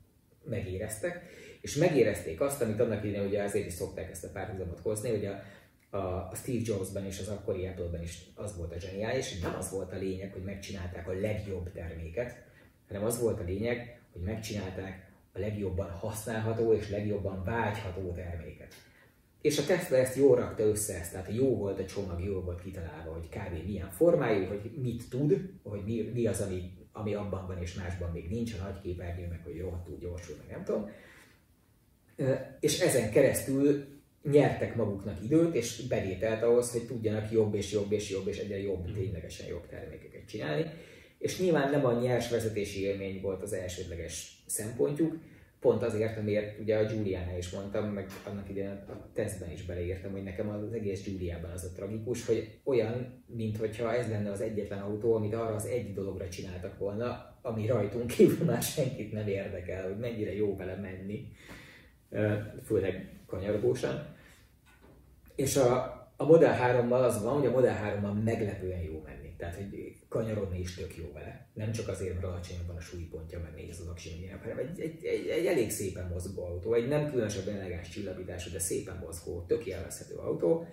megéreztek, és megérezték azt, amit annak idején ugye azért is szokták ezt a párhuzamot hozni, hogy a, a, Steve Jobsban és az akkori Apple-ben is az volt a zseniális, nem az volt a lényeg, hogy megcsinálták a legjobb terméket, hanem az volt a lényeg, hogy megcsinálták a legjobban használható és legjobban vágyható terméket. És a Tesla ezt jól rakta össze, ezt, tehát jó volt a csomag, jó volt kitalálva, hogy kb. milyen formájú, hogy mit tud, hogy mi, mi az, ami, ami abban van és másban még nincs, a nagy képernyő, meg hogy rohadtul gyorsul, meg nem tudom és ezen keresztül nyertek maguknak időt és bevételt ahhoz, hogy tudjanak jobb és jobb és jobb és egyre jobb, ténylegesen jobb termékeket csinálni. És nyilván nem a nyers vezetési élmény volt az elsődleges szempontjuk, Pont azért, amiért ugye a Giuliánál is mondtam, meg annak idején a tesztben is beleírtam, hogy nekem az egész Giuliában az a tragikus, hogy olyan, mintha ez lenne az egyetlen autó, amit arra az egy dologra csináltak volna, ami rajtunk kívül már senkit nem érdekel, hogy mennyire jó vele menni, főleg kanyargósan. És a, a Model 3-mal az van, hogy a Model 3-mal meglepően jó menni. Tehát, hogy kanyarodni is tök jó vele. Nem csak azért, mert alacsonyabb van a súlypontja, meg néz az aksinyomjának, hanem egy, egy, egy, egy, elég szépen mozgó autó. Egy nem különösebben elegáns csillapítású, de szépen mozgó, tök élvezhető autó.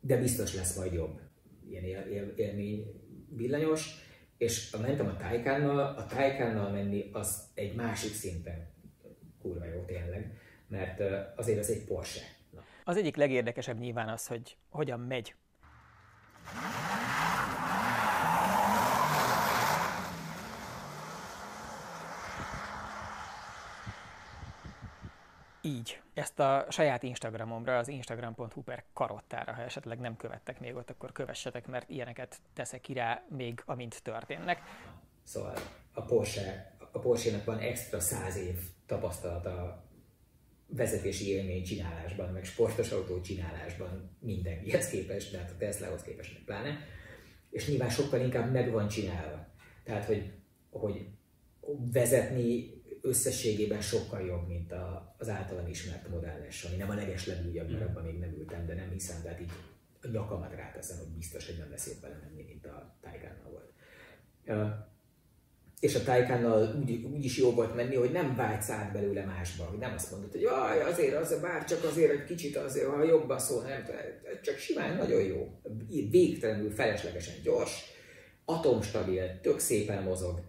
De biztos lesz majd jobb ilyen él, él, élmény villanyos. És mentem a Taycannal, a Taycannal menni az egy másik szinten kurva jó tényleg, mert azért az egy Porsche. Na. Az egyik legérdekesebb nyilván az, hogy hogyan megy. így. Ezt a saját Instagramomra, az instagram.hu per karottára, ha esetleg nem követtek még ott, akkor kövessetek, mert ilyeneket teszek ki rá még, amint történnek. Szóval a Porsche, a Porsche-nak van extra száz év tapasztalata vezetési élmény csinálásban, meg sportos autó csinálásban mindenkihez képest, de hát a Teslahoz képest pláne. És nyilván sokkal inkább meg van csinálva. Tehát, hogy, hogy vezetni összességében sokkal jobb, mint a, az általam ismert modelles, ami nem a leges legújabb, mert abban még nem ültem, de nem hiszem, tehát így a nyakamat ráteszem, hogy biztos, hogy nem lesz jobb vele menni, mint a Taycannal volt. És a Taycannal úgy, úgy is jó volt menni, hogy nem vágysz át belőle másba, hogy nem azt mondod, hogy jaj, azért, az, bár csak azért egy kicsit azért, ha jobban szól, nem, csak simán nagyon jó, végtelenül feleslegesen gyors, atomstabil, tök szépen mozog,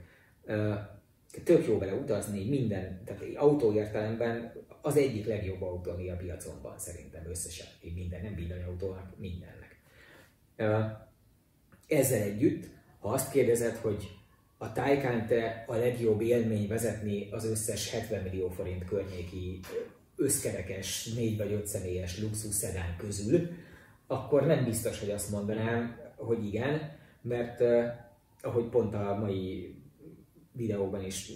tök jó vele utazni, minden, tehát autó értelemben az egyik legjobb autó, ami a piacon van szerintem összesen, minden, nem villanyautónak, mindennek. Ezzel együtt, ha azt kérdezed, hogy a Taycan te a legjobb élmény vezetni az összes 70 millió forint környéki összkerekes, 4 vagy 5 személyes luxus szedán közül, akkor nem biztos, hogy azt mondanám, hogy igen, mert ahogy pont a mai videóban is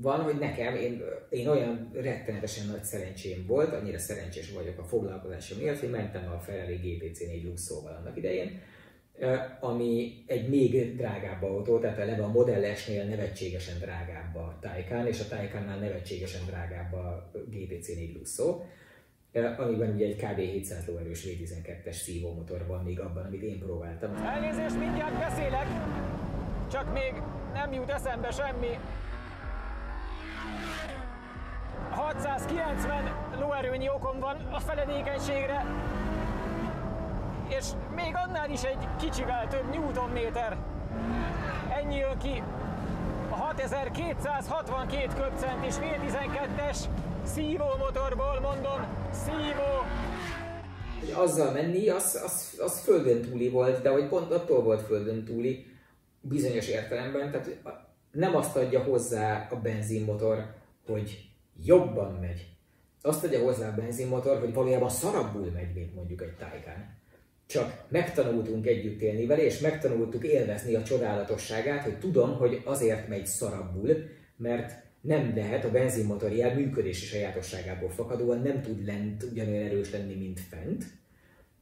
van, hogy nekem, én, én olyan rettenetesen nagy szerencsém volt, annyira szerencsés vagyok a foglalkozásom miatt, hogy mentem a Ferrari GPC4 Luxóval annak idején, ami egy még drágább autó, tehát eleve a Model S-nél nevetségesen drágább a Taycan, és a Taycannál nevetségesen drágább a GPC4 Luxo, amiben ugye egy kb. 700 lóerős V12-es szívómotor van még abban, amit én próbáltam. Elnézést, mindjárt beszélek, csak még nem jut eszembe semmi. 690 lóerőnyi okom van a feledékenységre, és még annál is egy kicsivel több newtonméter. Ennyi jön ki a 6262 köbcentis V12-es szívó motorból, mondom, szívó. Azzal menni, az, az, az földön túli volt, de hogy pont attól volt földön túli, bizonyos értelemben, tehát nem azt adja hozzá a benzinmotor, hogy jobban megy. Azt adja hozzá a benzinmotor, hogy valójában szarabbul megy, mint mondjuk egy Taycan. Csak megtanultunk együtt élni vele, és megtanultuk élvezni a csodálatosságát, hogy tudom, hogy azért megy szarabbul, mert nem lehet a benzinmotor jel működési sajátosságából fakadóan nem tud lent ugyanolyan erős lenni, mint fent,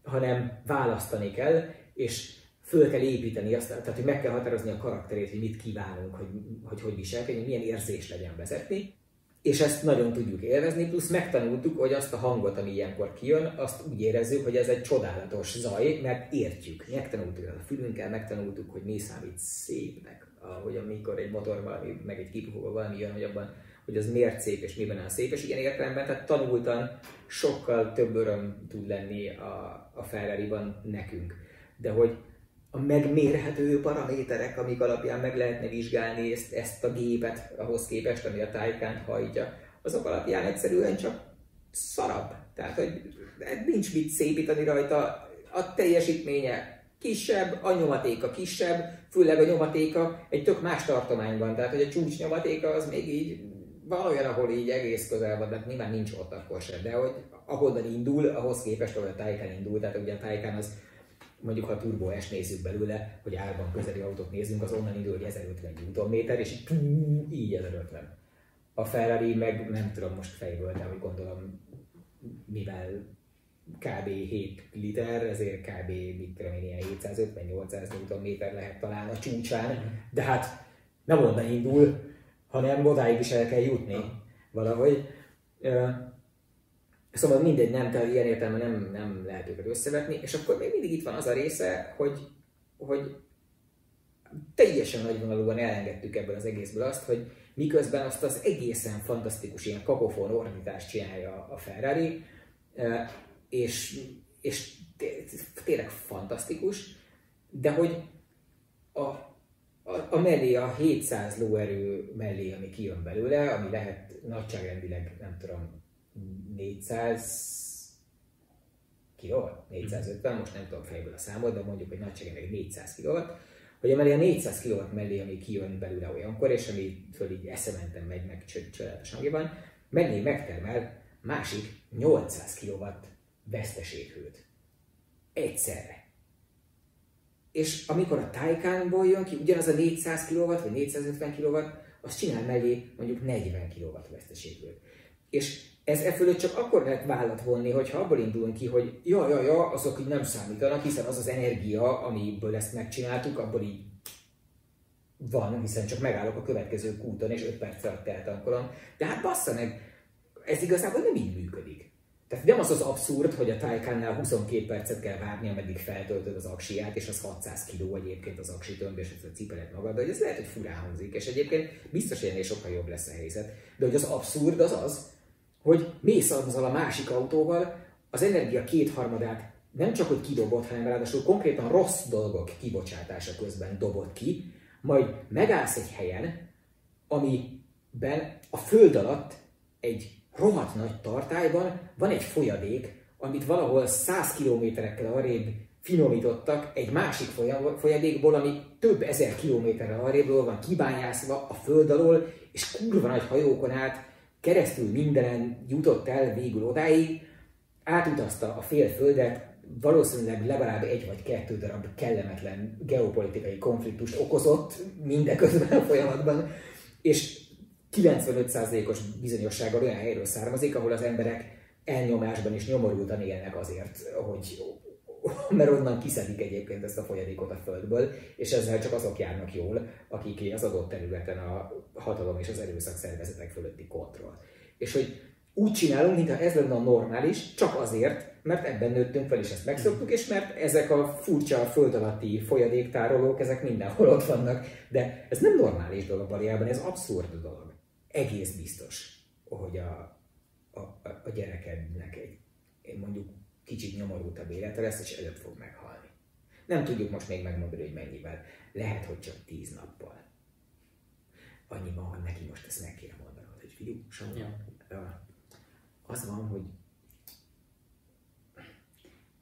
hanem választani kell, és föl kell építeni azt, tehát hogy meg kell határozni a karakterét, hogy mit kívánunk, hogy hogy, hogy viselkedjünk, milyen érzés legyen vezetni, és ezt nagyon tudjuk élvezni, plusz megtanultuk, hogy azt a hangot, ami ilyenkor kijön, azt úgy érezzük, hogy ez egy csodálatos zaj, mert értjük. Megtanultuk a fülünkkel, megtanultuk, hogy mi számít szépnek, hogy amikor egy motor valami, meg egy kipufóval valami jön, hogy abban hogy az miért szép és miben a szép, és ilyen értelemben, tehát tanultan sokkal több öröm tud lenni a, a Ferrari-ban nekünk. De hogy a megmérhető paraméterek, amik alapján meg lehetne vizsgálni ezt, ezt a gépet ahhoz képest, ami a tájkánt hajtja, azok alapján egyszerűen csak szarabb. Tehát, hogy nincs mit szépíteni rajta, a teljesítménye kisebb, a nyomatéka kisebb, főleg a nyomatéka egy tök más tartományban, tehát hogy a csúcs nyomatéka az még így van ahol így egész közel van, de nyilván nincs ott akkor sem, de hogy ahonnan indul, ahhoz képest, ahol a Taycan indul, tehát ugye a Taycan az mondjuk ha Turbo S nézzük belőle, hogy árban közeli autót nézzünk, az onnan indul, hogy 1050 Nm, és így, így 1050. a Ferrari meg nem tudom most fejből, de hogy gondolom, mivel kb. 7 liter, ezért kb. mit tudom én, ilyen 750-800 Nm lehet talán a csúcsán, de hát nem onnan indul, hanem odáig is el kell jutni valahogy. Szóval mindegy, nem, tehát ilyen értelemben nem, nem lehet őket összevetni, és akkor még mindig itt van az a része, hogy, hogy teljesen nagyvonalúan elengedtük ebből az egészből azt, hogy miközben azt az egészen fantasztikus ilyen kakofon ordítást csinálja a Ferrari, és, és tényleg fantasztikus, de hogy a, a, a mellé, a 700 lóerő mellé, ami kijön belőle, ami lehet nagyságrendileg, nem tudom, 400 kilowatt, 450, most nem tudom fejből a számot, de mondjuk, hogy nagyságrendileg 400 kilowatt, hogy emellé a 400 kilowatt mellé, ami kijön belőle olyankor, és ami föl így eszementem megy meg csodálatos hangban, mellé megtermel másik 800 kilowatt veszteséghőt. Egyszerre. És amikor a Taycanból jön ki ugyanaz a 400 kW vagy 450 kW, az csinál mellé mondjuk 40 kW veszteséghőt. És ez e fölött csak akkor lehet vállat vonni, hogyha abból indulunk ki, hogy ja, ja, ja, azok így nem számítanak, hiszen az az energia, amiből ezt megcsináltuk, abból így van, hiszen csak megállok a következő kúton, és 5 perc alatt eltankolom. De hát bassza meg, ez igazából nem így működik. Tehát nem az az abszurd, hogy a Taycannál 22 percet kell várni, ameddig feltöltöd az aksiját, és az 600 kg egyébként az aksi tömb, és a cipeled magad, de hogy ez lehet, hogy furán hangzik, és egyébként biztos, hogy ennél sokkal jobb lesz a helyzet. De hogy az abszurd az az, hogy mész azzal a másik autóval, az energia kétharmadát nem csak hogy kidobott, hanem ráadásul konkrétan rossz dolgok kibocsátása közben dobott ki, majd megállsz egy helyen, amiben a föld alatt egy rohadt nagy tartályban van egy folyadék, amit valahol 100 kilométerekkel arrébb finomítottak egy másik folyadékból, ami több ezer kilométerrel arrébről van kibányászva a föld alól, és kurva nagy hajókon át keresztül mindenen jutott el végül odáig, átutazta a fél földet, valószínűleg legalább egy vagy kettő darab kellemetlen geopolitikai konfliktust okozott mindeközben a folyamatban, és 95%-os bizonyossággal olyan helyről származik, ahol az emberek elnyomásban és nyomorultan élnek azért, hogy mert onnan kiszedik egyébként ezt a folyadékot a földből, és ezzel csak azok járnak jól, akik az adott területen a hatalom és az erőszak szervezetek fölötti kontroll. És hogy úgy csinálunk, mintha ez lenne a normális, csak azért, mert ebben nőttünk fel, és ezt megszoktuk, és mert ezek a furcsa föld alatti folyadéktárolók, ezek mindenhol ott vannak, de ez nem normális dolog valójában, ez abszurd dolog egész biztos, hogy a, a, a gyerekednek egy, mondjuk kicsit nyomorultabb élete lesz, és előbb fog meghalni. Nem tudjuk most még megmondani, hogy mennyivel. Lehet, hogy csak tíz nappal. Annyiban, hogy neki most ezt meg kéne mondanod, hogy figyelj, ja. az van, hogy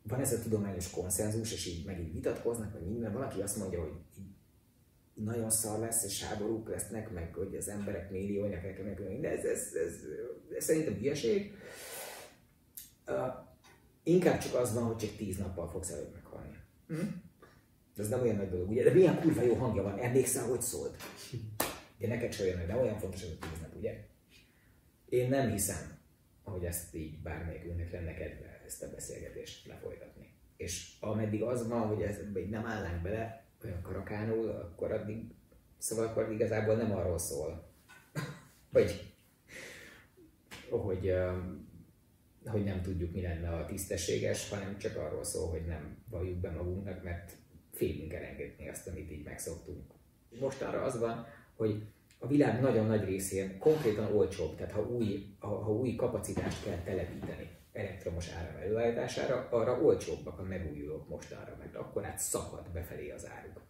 van ez a tudományos konszenzus, és így meg így vitatkoznak, hogy minden, valaki azt mondja, hogy nagyon szar lesz, és háborúk lesznek, meg hogy az emberek millióinak elkezdnek, de ez, ez, ez, ez, szerintem hülyeség. Uh, inkább csak az van, hogy csak tíz nappal fogsz előbb meghalni. Hm? Ez nem olyan nagy dolog, ugye? De milyen kurva jó hangja van, emlékszel, hogy szólt? Ugye neked sem olyan, de olyan fontos, hogy tíz nap, ugye? Én nem hiszem, hogy ezt így bármelyikünknek lenne kedve ezt a beszélgetést lefolytatni. És ameddig az van, hogy ez, nem állnánk bele, olyan karakánul, akkor addig, szóval akkor igazából nem arról szól, hogy, hogy, hogy nem tudjuk, mi lenne a tisztességes, hanem csak arról szól, hogy nem valljuk be magunknak, mert félünk elengedni azt, amit így megszoktunk. Mostanra az van, hogy a világ nagyon nagy részén konkrétan olcsóbb, tehát ha új, ha, ha új kapacitást kell telepíteni, elektromos áram előállítására, arra olcsóbbak a megújulók mostanra, mert akkor át szakad befelé az áruk.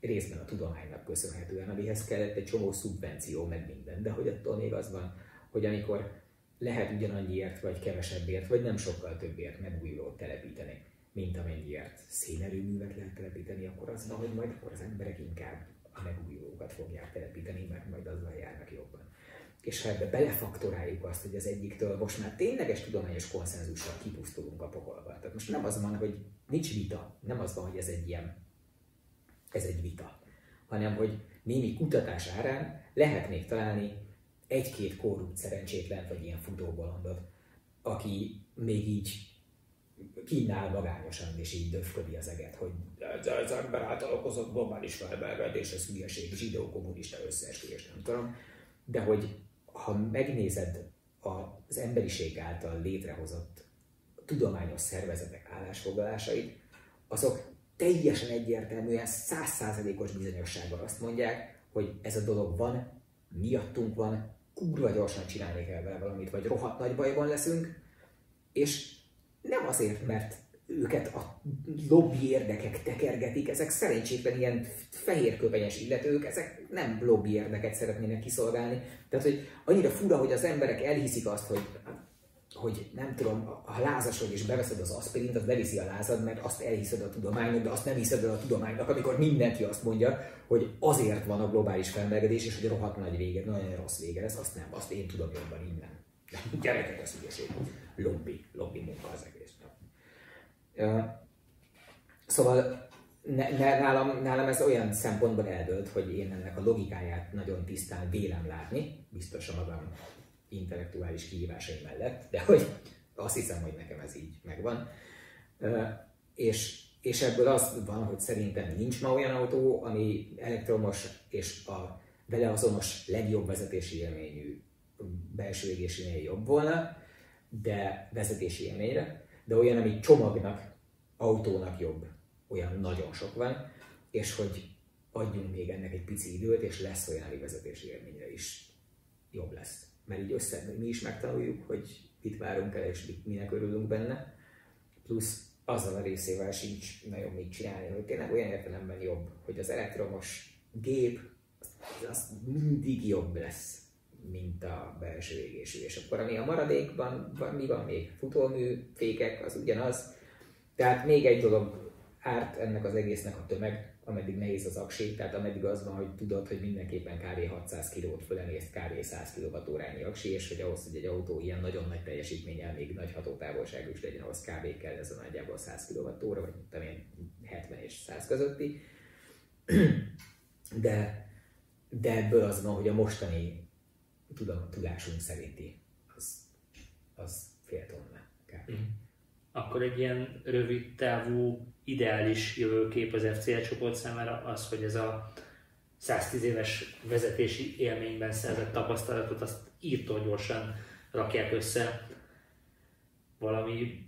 Részben a tudománynak köszönhetően, amihez kellett egy csomó szubvenció, meg minden, de hogy attól még az van, hogy amikor lehet ugyanannyiért, vagy kevesebbért, vagy nem sokkal többért megújulót telepíteni, mint amennyiért szénerőművet lehet telepíteni, akkor az hogy majd akkor az emberek inkább a megújulókat fogják telepíteni, mert majd azzal járnak jobban és ha ebbe belefaktoráljuk azt, hogy az egyiktől most már tényleges tudományos konszenzussal kipusztulunk a pokolba. Tehát most nem az van, hogy nincs vita, nem az van, hogy ez egy ilyen, ez egy vita, hanem hogy némi kutatás árán lehet még találni egy-két korrupt szerencsétlen, vagy ilyen futóbolondot, aki még így kínál magányosan, és így döfködi az eget, hogy az ember által okozott globális felmelegedés, ez hülyeség, zsidó, kommunista összeesküvés, nem tudom. De hogy ha megnézed az emberiség által létrehozott tudományos szervezetek állásfoglalásait, azok teljesen egyértelműen, százszázalékos bizonyossággal azt mondják, hogy ez a dolog van, miattunk van, kurva gyorsan csinálni kell vele valamit, vagy rohadt nagy bajban leszünk, és nem azért, mert őket a lobby érdekek tekergetik, ezek szerencsétlen ilyen fehérköpenyes illetők, ezek nem lobby érdeket szeretnének kiszolgálni. Tehát, hogy annyira fura, hogy az emberek elhiszik azt, hogy hogy nem tudom, ha lázas vagy és beveszed az aspirint, az beviszi a lázad, mert azt elhiszed a tudománynak, de azt nem hiszed el a tudománynak, amikor mindenki azt mondja, hogy azért van a globális felmelegedés, és hogy rohadt nagy vége, nagyon rossz vége lesz, azt nem, azt én tudom jobban innen. Gyerekek, ez ügyeség. Lobby, lobby munka az egész. Szóval ne, ne, nálam, nálam ez olyan szempontból eldőlt, hogy én ennek a logikáját nagyon tisztán vélem látni, biztos a magam intellektuális kihívásai mellett, de hogy azt hiszem, hogy nekem ez így megvan. És, és ebből az van, hogy szerintem nincs ma olyan autó, ami elektromos és a vele azonos legjobb vezetési élményű belső égésénél jobb volna, de vezetési élményre, de olyan, ami csomagnak, autónak jobb, olyan nagyon sok van, és hogy adjunk még ennek egy pici időt, és lesz olyan, ami vezetési élményre is jobb lesz mert így össze, mi is megtanuljuk, hogy mit várunk el, és mit, minek örülünk benne. Plusz azzal a részével sincs nagyon mit csinálni, hogy tényleg olyan értelemben jobb, hogy az elektromos gép az, mindig jobb lesz, mint a belső égésű. És akkor ami a maradékban, van, mi van még? Futómű, fékek, az ugyanaz. Tehát még egy dolog árt ennek az egésznek a tömeg, ameddig nehéz az aksi, tehát ameddig az van, hogy tudod, hogy mindenképpen kb. 600 kg-t fölemészt kb. 100 kWh aksi, és hogy ahhoz, hogy egy autó ilyen nagyon nagy teljesítménnyel még nagy hatótávolságú is legyen, ahhoz kb. kell ez a nagyjából 100 kWh, vagy tudom én 70 és 100 közötti. De, de ebből az van, hogy a mostani tudom, tudásunk szerinti az, az fél tonna kb. Mm. Akkor egy ilyen rövid távú ideális jövőkép az FCL csoport számára az, hogy ez a 110 éves vezetési élményben szerzett tapasztalatot azt írtó gyorsan rakják össze valami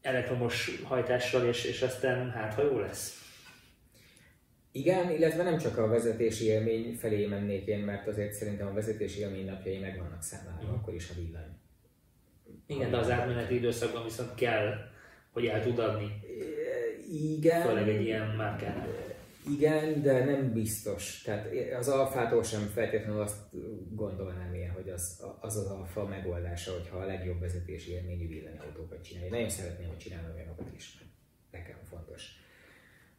elektromos hajtással, és, és aztán hát, ha jó lesz. Igen, illetve nem csak a vezetési élmény felé mennék én, mert azért szerintem a vezetési élmény napjai meg vannak számára, mm. akkor is, ha villany. Igen, de az átmeneti időszakban viszont kell hogy el tud adni. Igen. Főleg egy ilyen márkánál. Igen, de nem biztos. Tehát az alfától sem feltétlenül azt gondolnám én, hogy az az, az alfa megoldása, hogyha a legjobb vezetési élményű villanyautókat csinálja. Nagyon szeretném, hogy csinálni olyanokat is. Nekem fontos.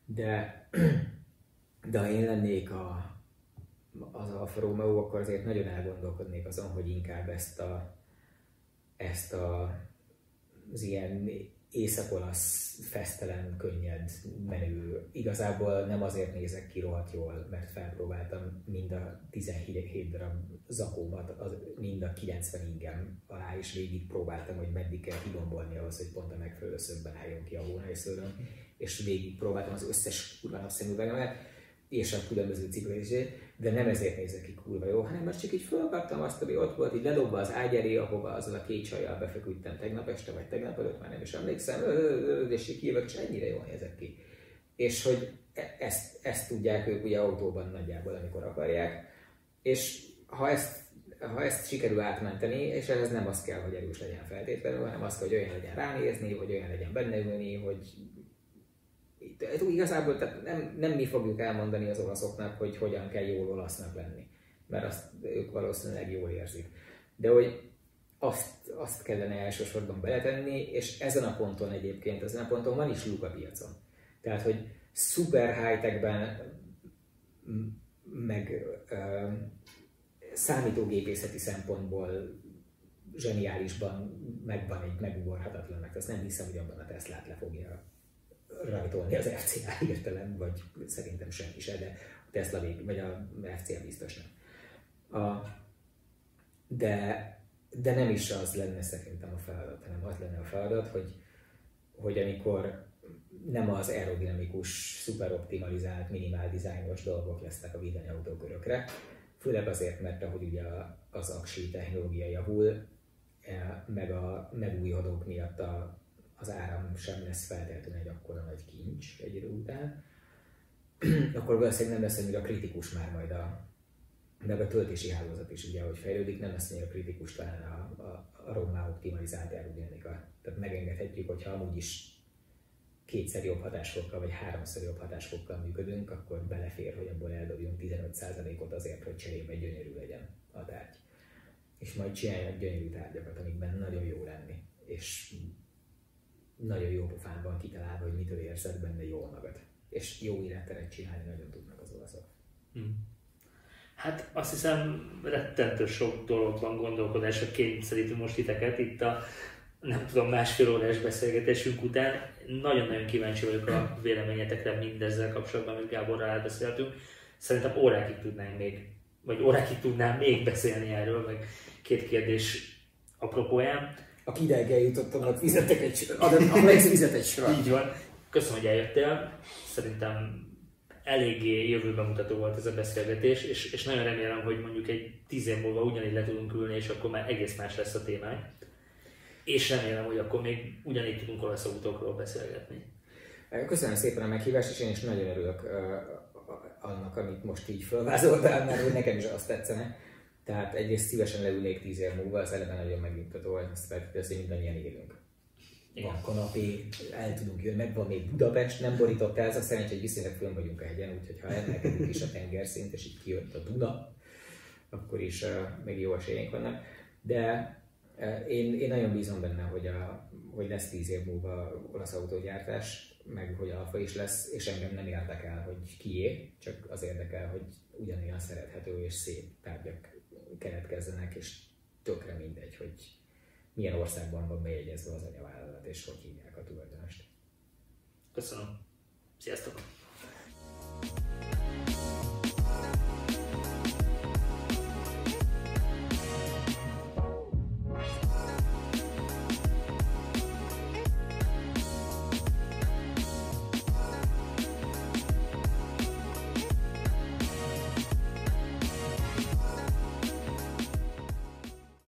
De, de ha én lennék a, az Alfa Romeo, akkor azért nagyon elgondolkodnék azon, hogy inkább ezt a, ezt a az ilyen észak-olasz, fesztelen, könnyed menő. Igazából nem azért nézek ki rohadt jól, mert felpróbáltam mind a 17 darab zakómat, az, mind a 90 ingem alá, és végig próbáltam, hogy meddig kell kigombolni ahhoz, hogy pont a megfelelő szögben álljon ki a hónajszőröm, és végig próbáltam az összes kurva napszemüvegemet, és a különböző cipőzését, de nem ezért nézek ki kurva jó, hanem mert csak így fölkaptam azt, ami ott volt, így ledobva az ágy elé, ahova azon a két csajjal befeküdtem tegnap este, vagy tegnap előtt, már nem is emlékszem, és így kijövök, és ennyire jól nézek ki. És hogy e, ezt, ezt tudják ők ugye autóban nagyjából, amikor akarják. És ha ezt, ha ezt sikerül átmenteni, és ez nem az kell, hogy erős legyen feltétlenül, hanem az, hogy olyan legyen ránézni, hogy olyan legyen benne ülni, hogy igazából tehát nem, nem mi fogjuk elmondani az olaszoknak, hogy hogyan kell jól olasznak lenni, mert azt ők valószínűleg jól érzik. De hogy azt, azt kellene elsősorban beletenni, és ezen a ponton egyébként, ezen a ponton van is luk a piacon. Tehát, hogy szuper high-techben, meg ö, számítógépészeti szempontból zseniálisban megvan egy megugorhatatlan, mert azt nem hiszem, hogy abban a Teslát le fogja rajtolni az FCA értelem, vagy szerintem senki se, de a Tesla vég, vagy a FCA biztos nem. A, de, de nem is az lenne szerintem a feladat, hanem az lenne a feladat, hogy, hogy amikor nem az aerodinamikus, szuperoptimalizált, minimál dizájnos dolgok lesznek a villanyautókörökre, főleg azért, mert ahogy ugye az aksi technológia javul, e, meg a megújulók miatt a, az áram sem lesz feltétlenül egy akkora nagy kincs egy idő után, akkor valószínűleg nem lesz annyira kritikus már majd a, meg a töltési hálózat is ugye, ahogy fejlődik, nem lesz annyira kritikus talán a, a, a rommá optimalizált aerodinamika. Tehát megengedhetjük, hogyha amúgy is kétszer jobb hatásfokkal, vagy háromszor jobb hatásfokkal működünk, akkor belefér, hogy abból eldobjunk 15%-ot azért, hogy cserébe gyönyörű legyen a tárgy. És majd csináljanak gyönyörű tárgyakat, amikben nagyon jó lenni. És nagyon jó pofánban kitalálva, hogy mitől érzed benne jól magad. És jó életteret csinálni nagyon tudnak az olaszok. Hmm. Hát azt hiszem rettentő sok dologban gondolkodásra kényszerítünk most titeket itt a nem tudom, másfél órás beszélgetésünk után. Nagyon-nagyon kíváncsi vagyok a véleményetekre mindezzel kapcsolatban, amit Gáborral elbeszéltünk. Szerintem órákig tudnánk még, vagy órákig tudnám még beszélni erről, meg két kérdés apropóján. Aki ideig eljutottam, annak fizetek egy, adom, fizet egy sor. Így van. Köszönöm, hogy eljöttél. Szerintem eléggé jövőben mutató volt ez a beszélgetés, és, és nagyon remélem, hogy mondjuk egy tíz év múlva ugyanígy le tudunk ülni, és akkor már egész más lesz a témánk. És remélem, hogy akkor még ugyanígy tudunk olasz autókról beszélgetni. Köszönöm szépen a meghívást, és én is nagyon örülök annak, amit most így felvázoltál, mert hogy nekem is azt tetszene. Tehát egyrészt szívesen leülnék tíz év múlva, az eleve nagyon megnyugtató, azt feltételezi, hogy mindannyian élünk van kanapé, el tudunk jönni, meg van még Budapest, nem borított el, ez a szerencsé, hogy viszonylag fönn vagyunk a hegyen, úgyhogy ha emelkedik is a tengerszint, és így kijött a Duna, akkor is uh, még jó esélyeink vannak. De uh, én, én nagyon bízom benne, hogy, a, hogy lesz tíz év múlva olasz autógyártás, meg hogy alfa is lesz, és engem nem érdekel, hogy kié, csak az érdekel, hogy ugyanolyan szerethető és szép tárgyak keletkezzenek, és tökre mindegy, hogy milyen országban van bejegyezve az anyavállalat, és hogy hívják a tulajdonost. Köszönöm. Sziasztok! thank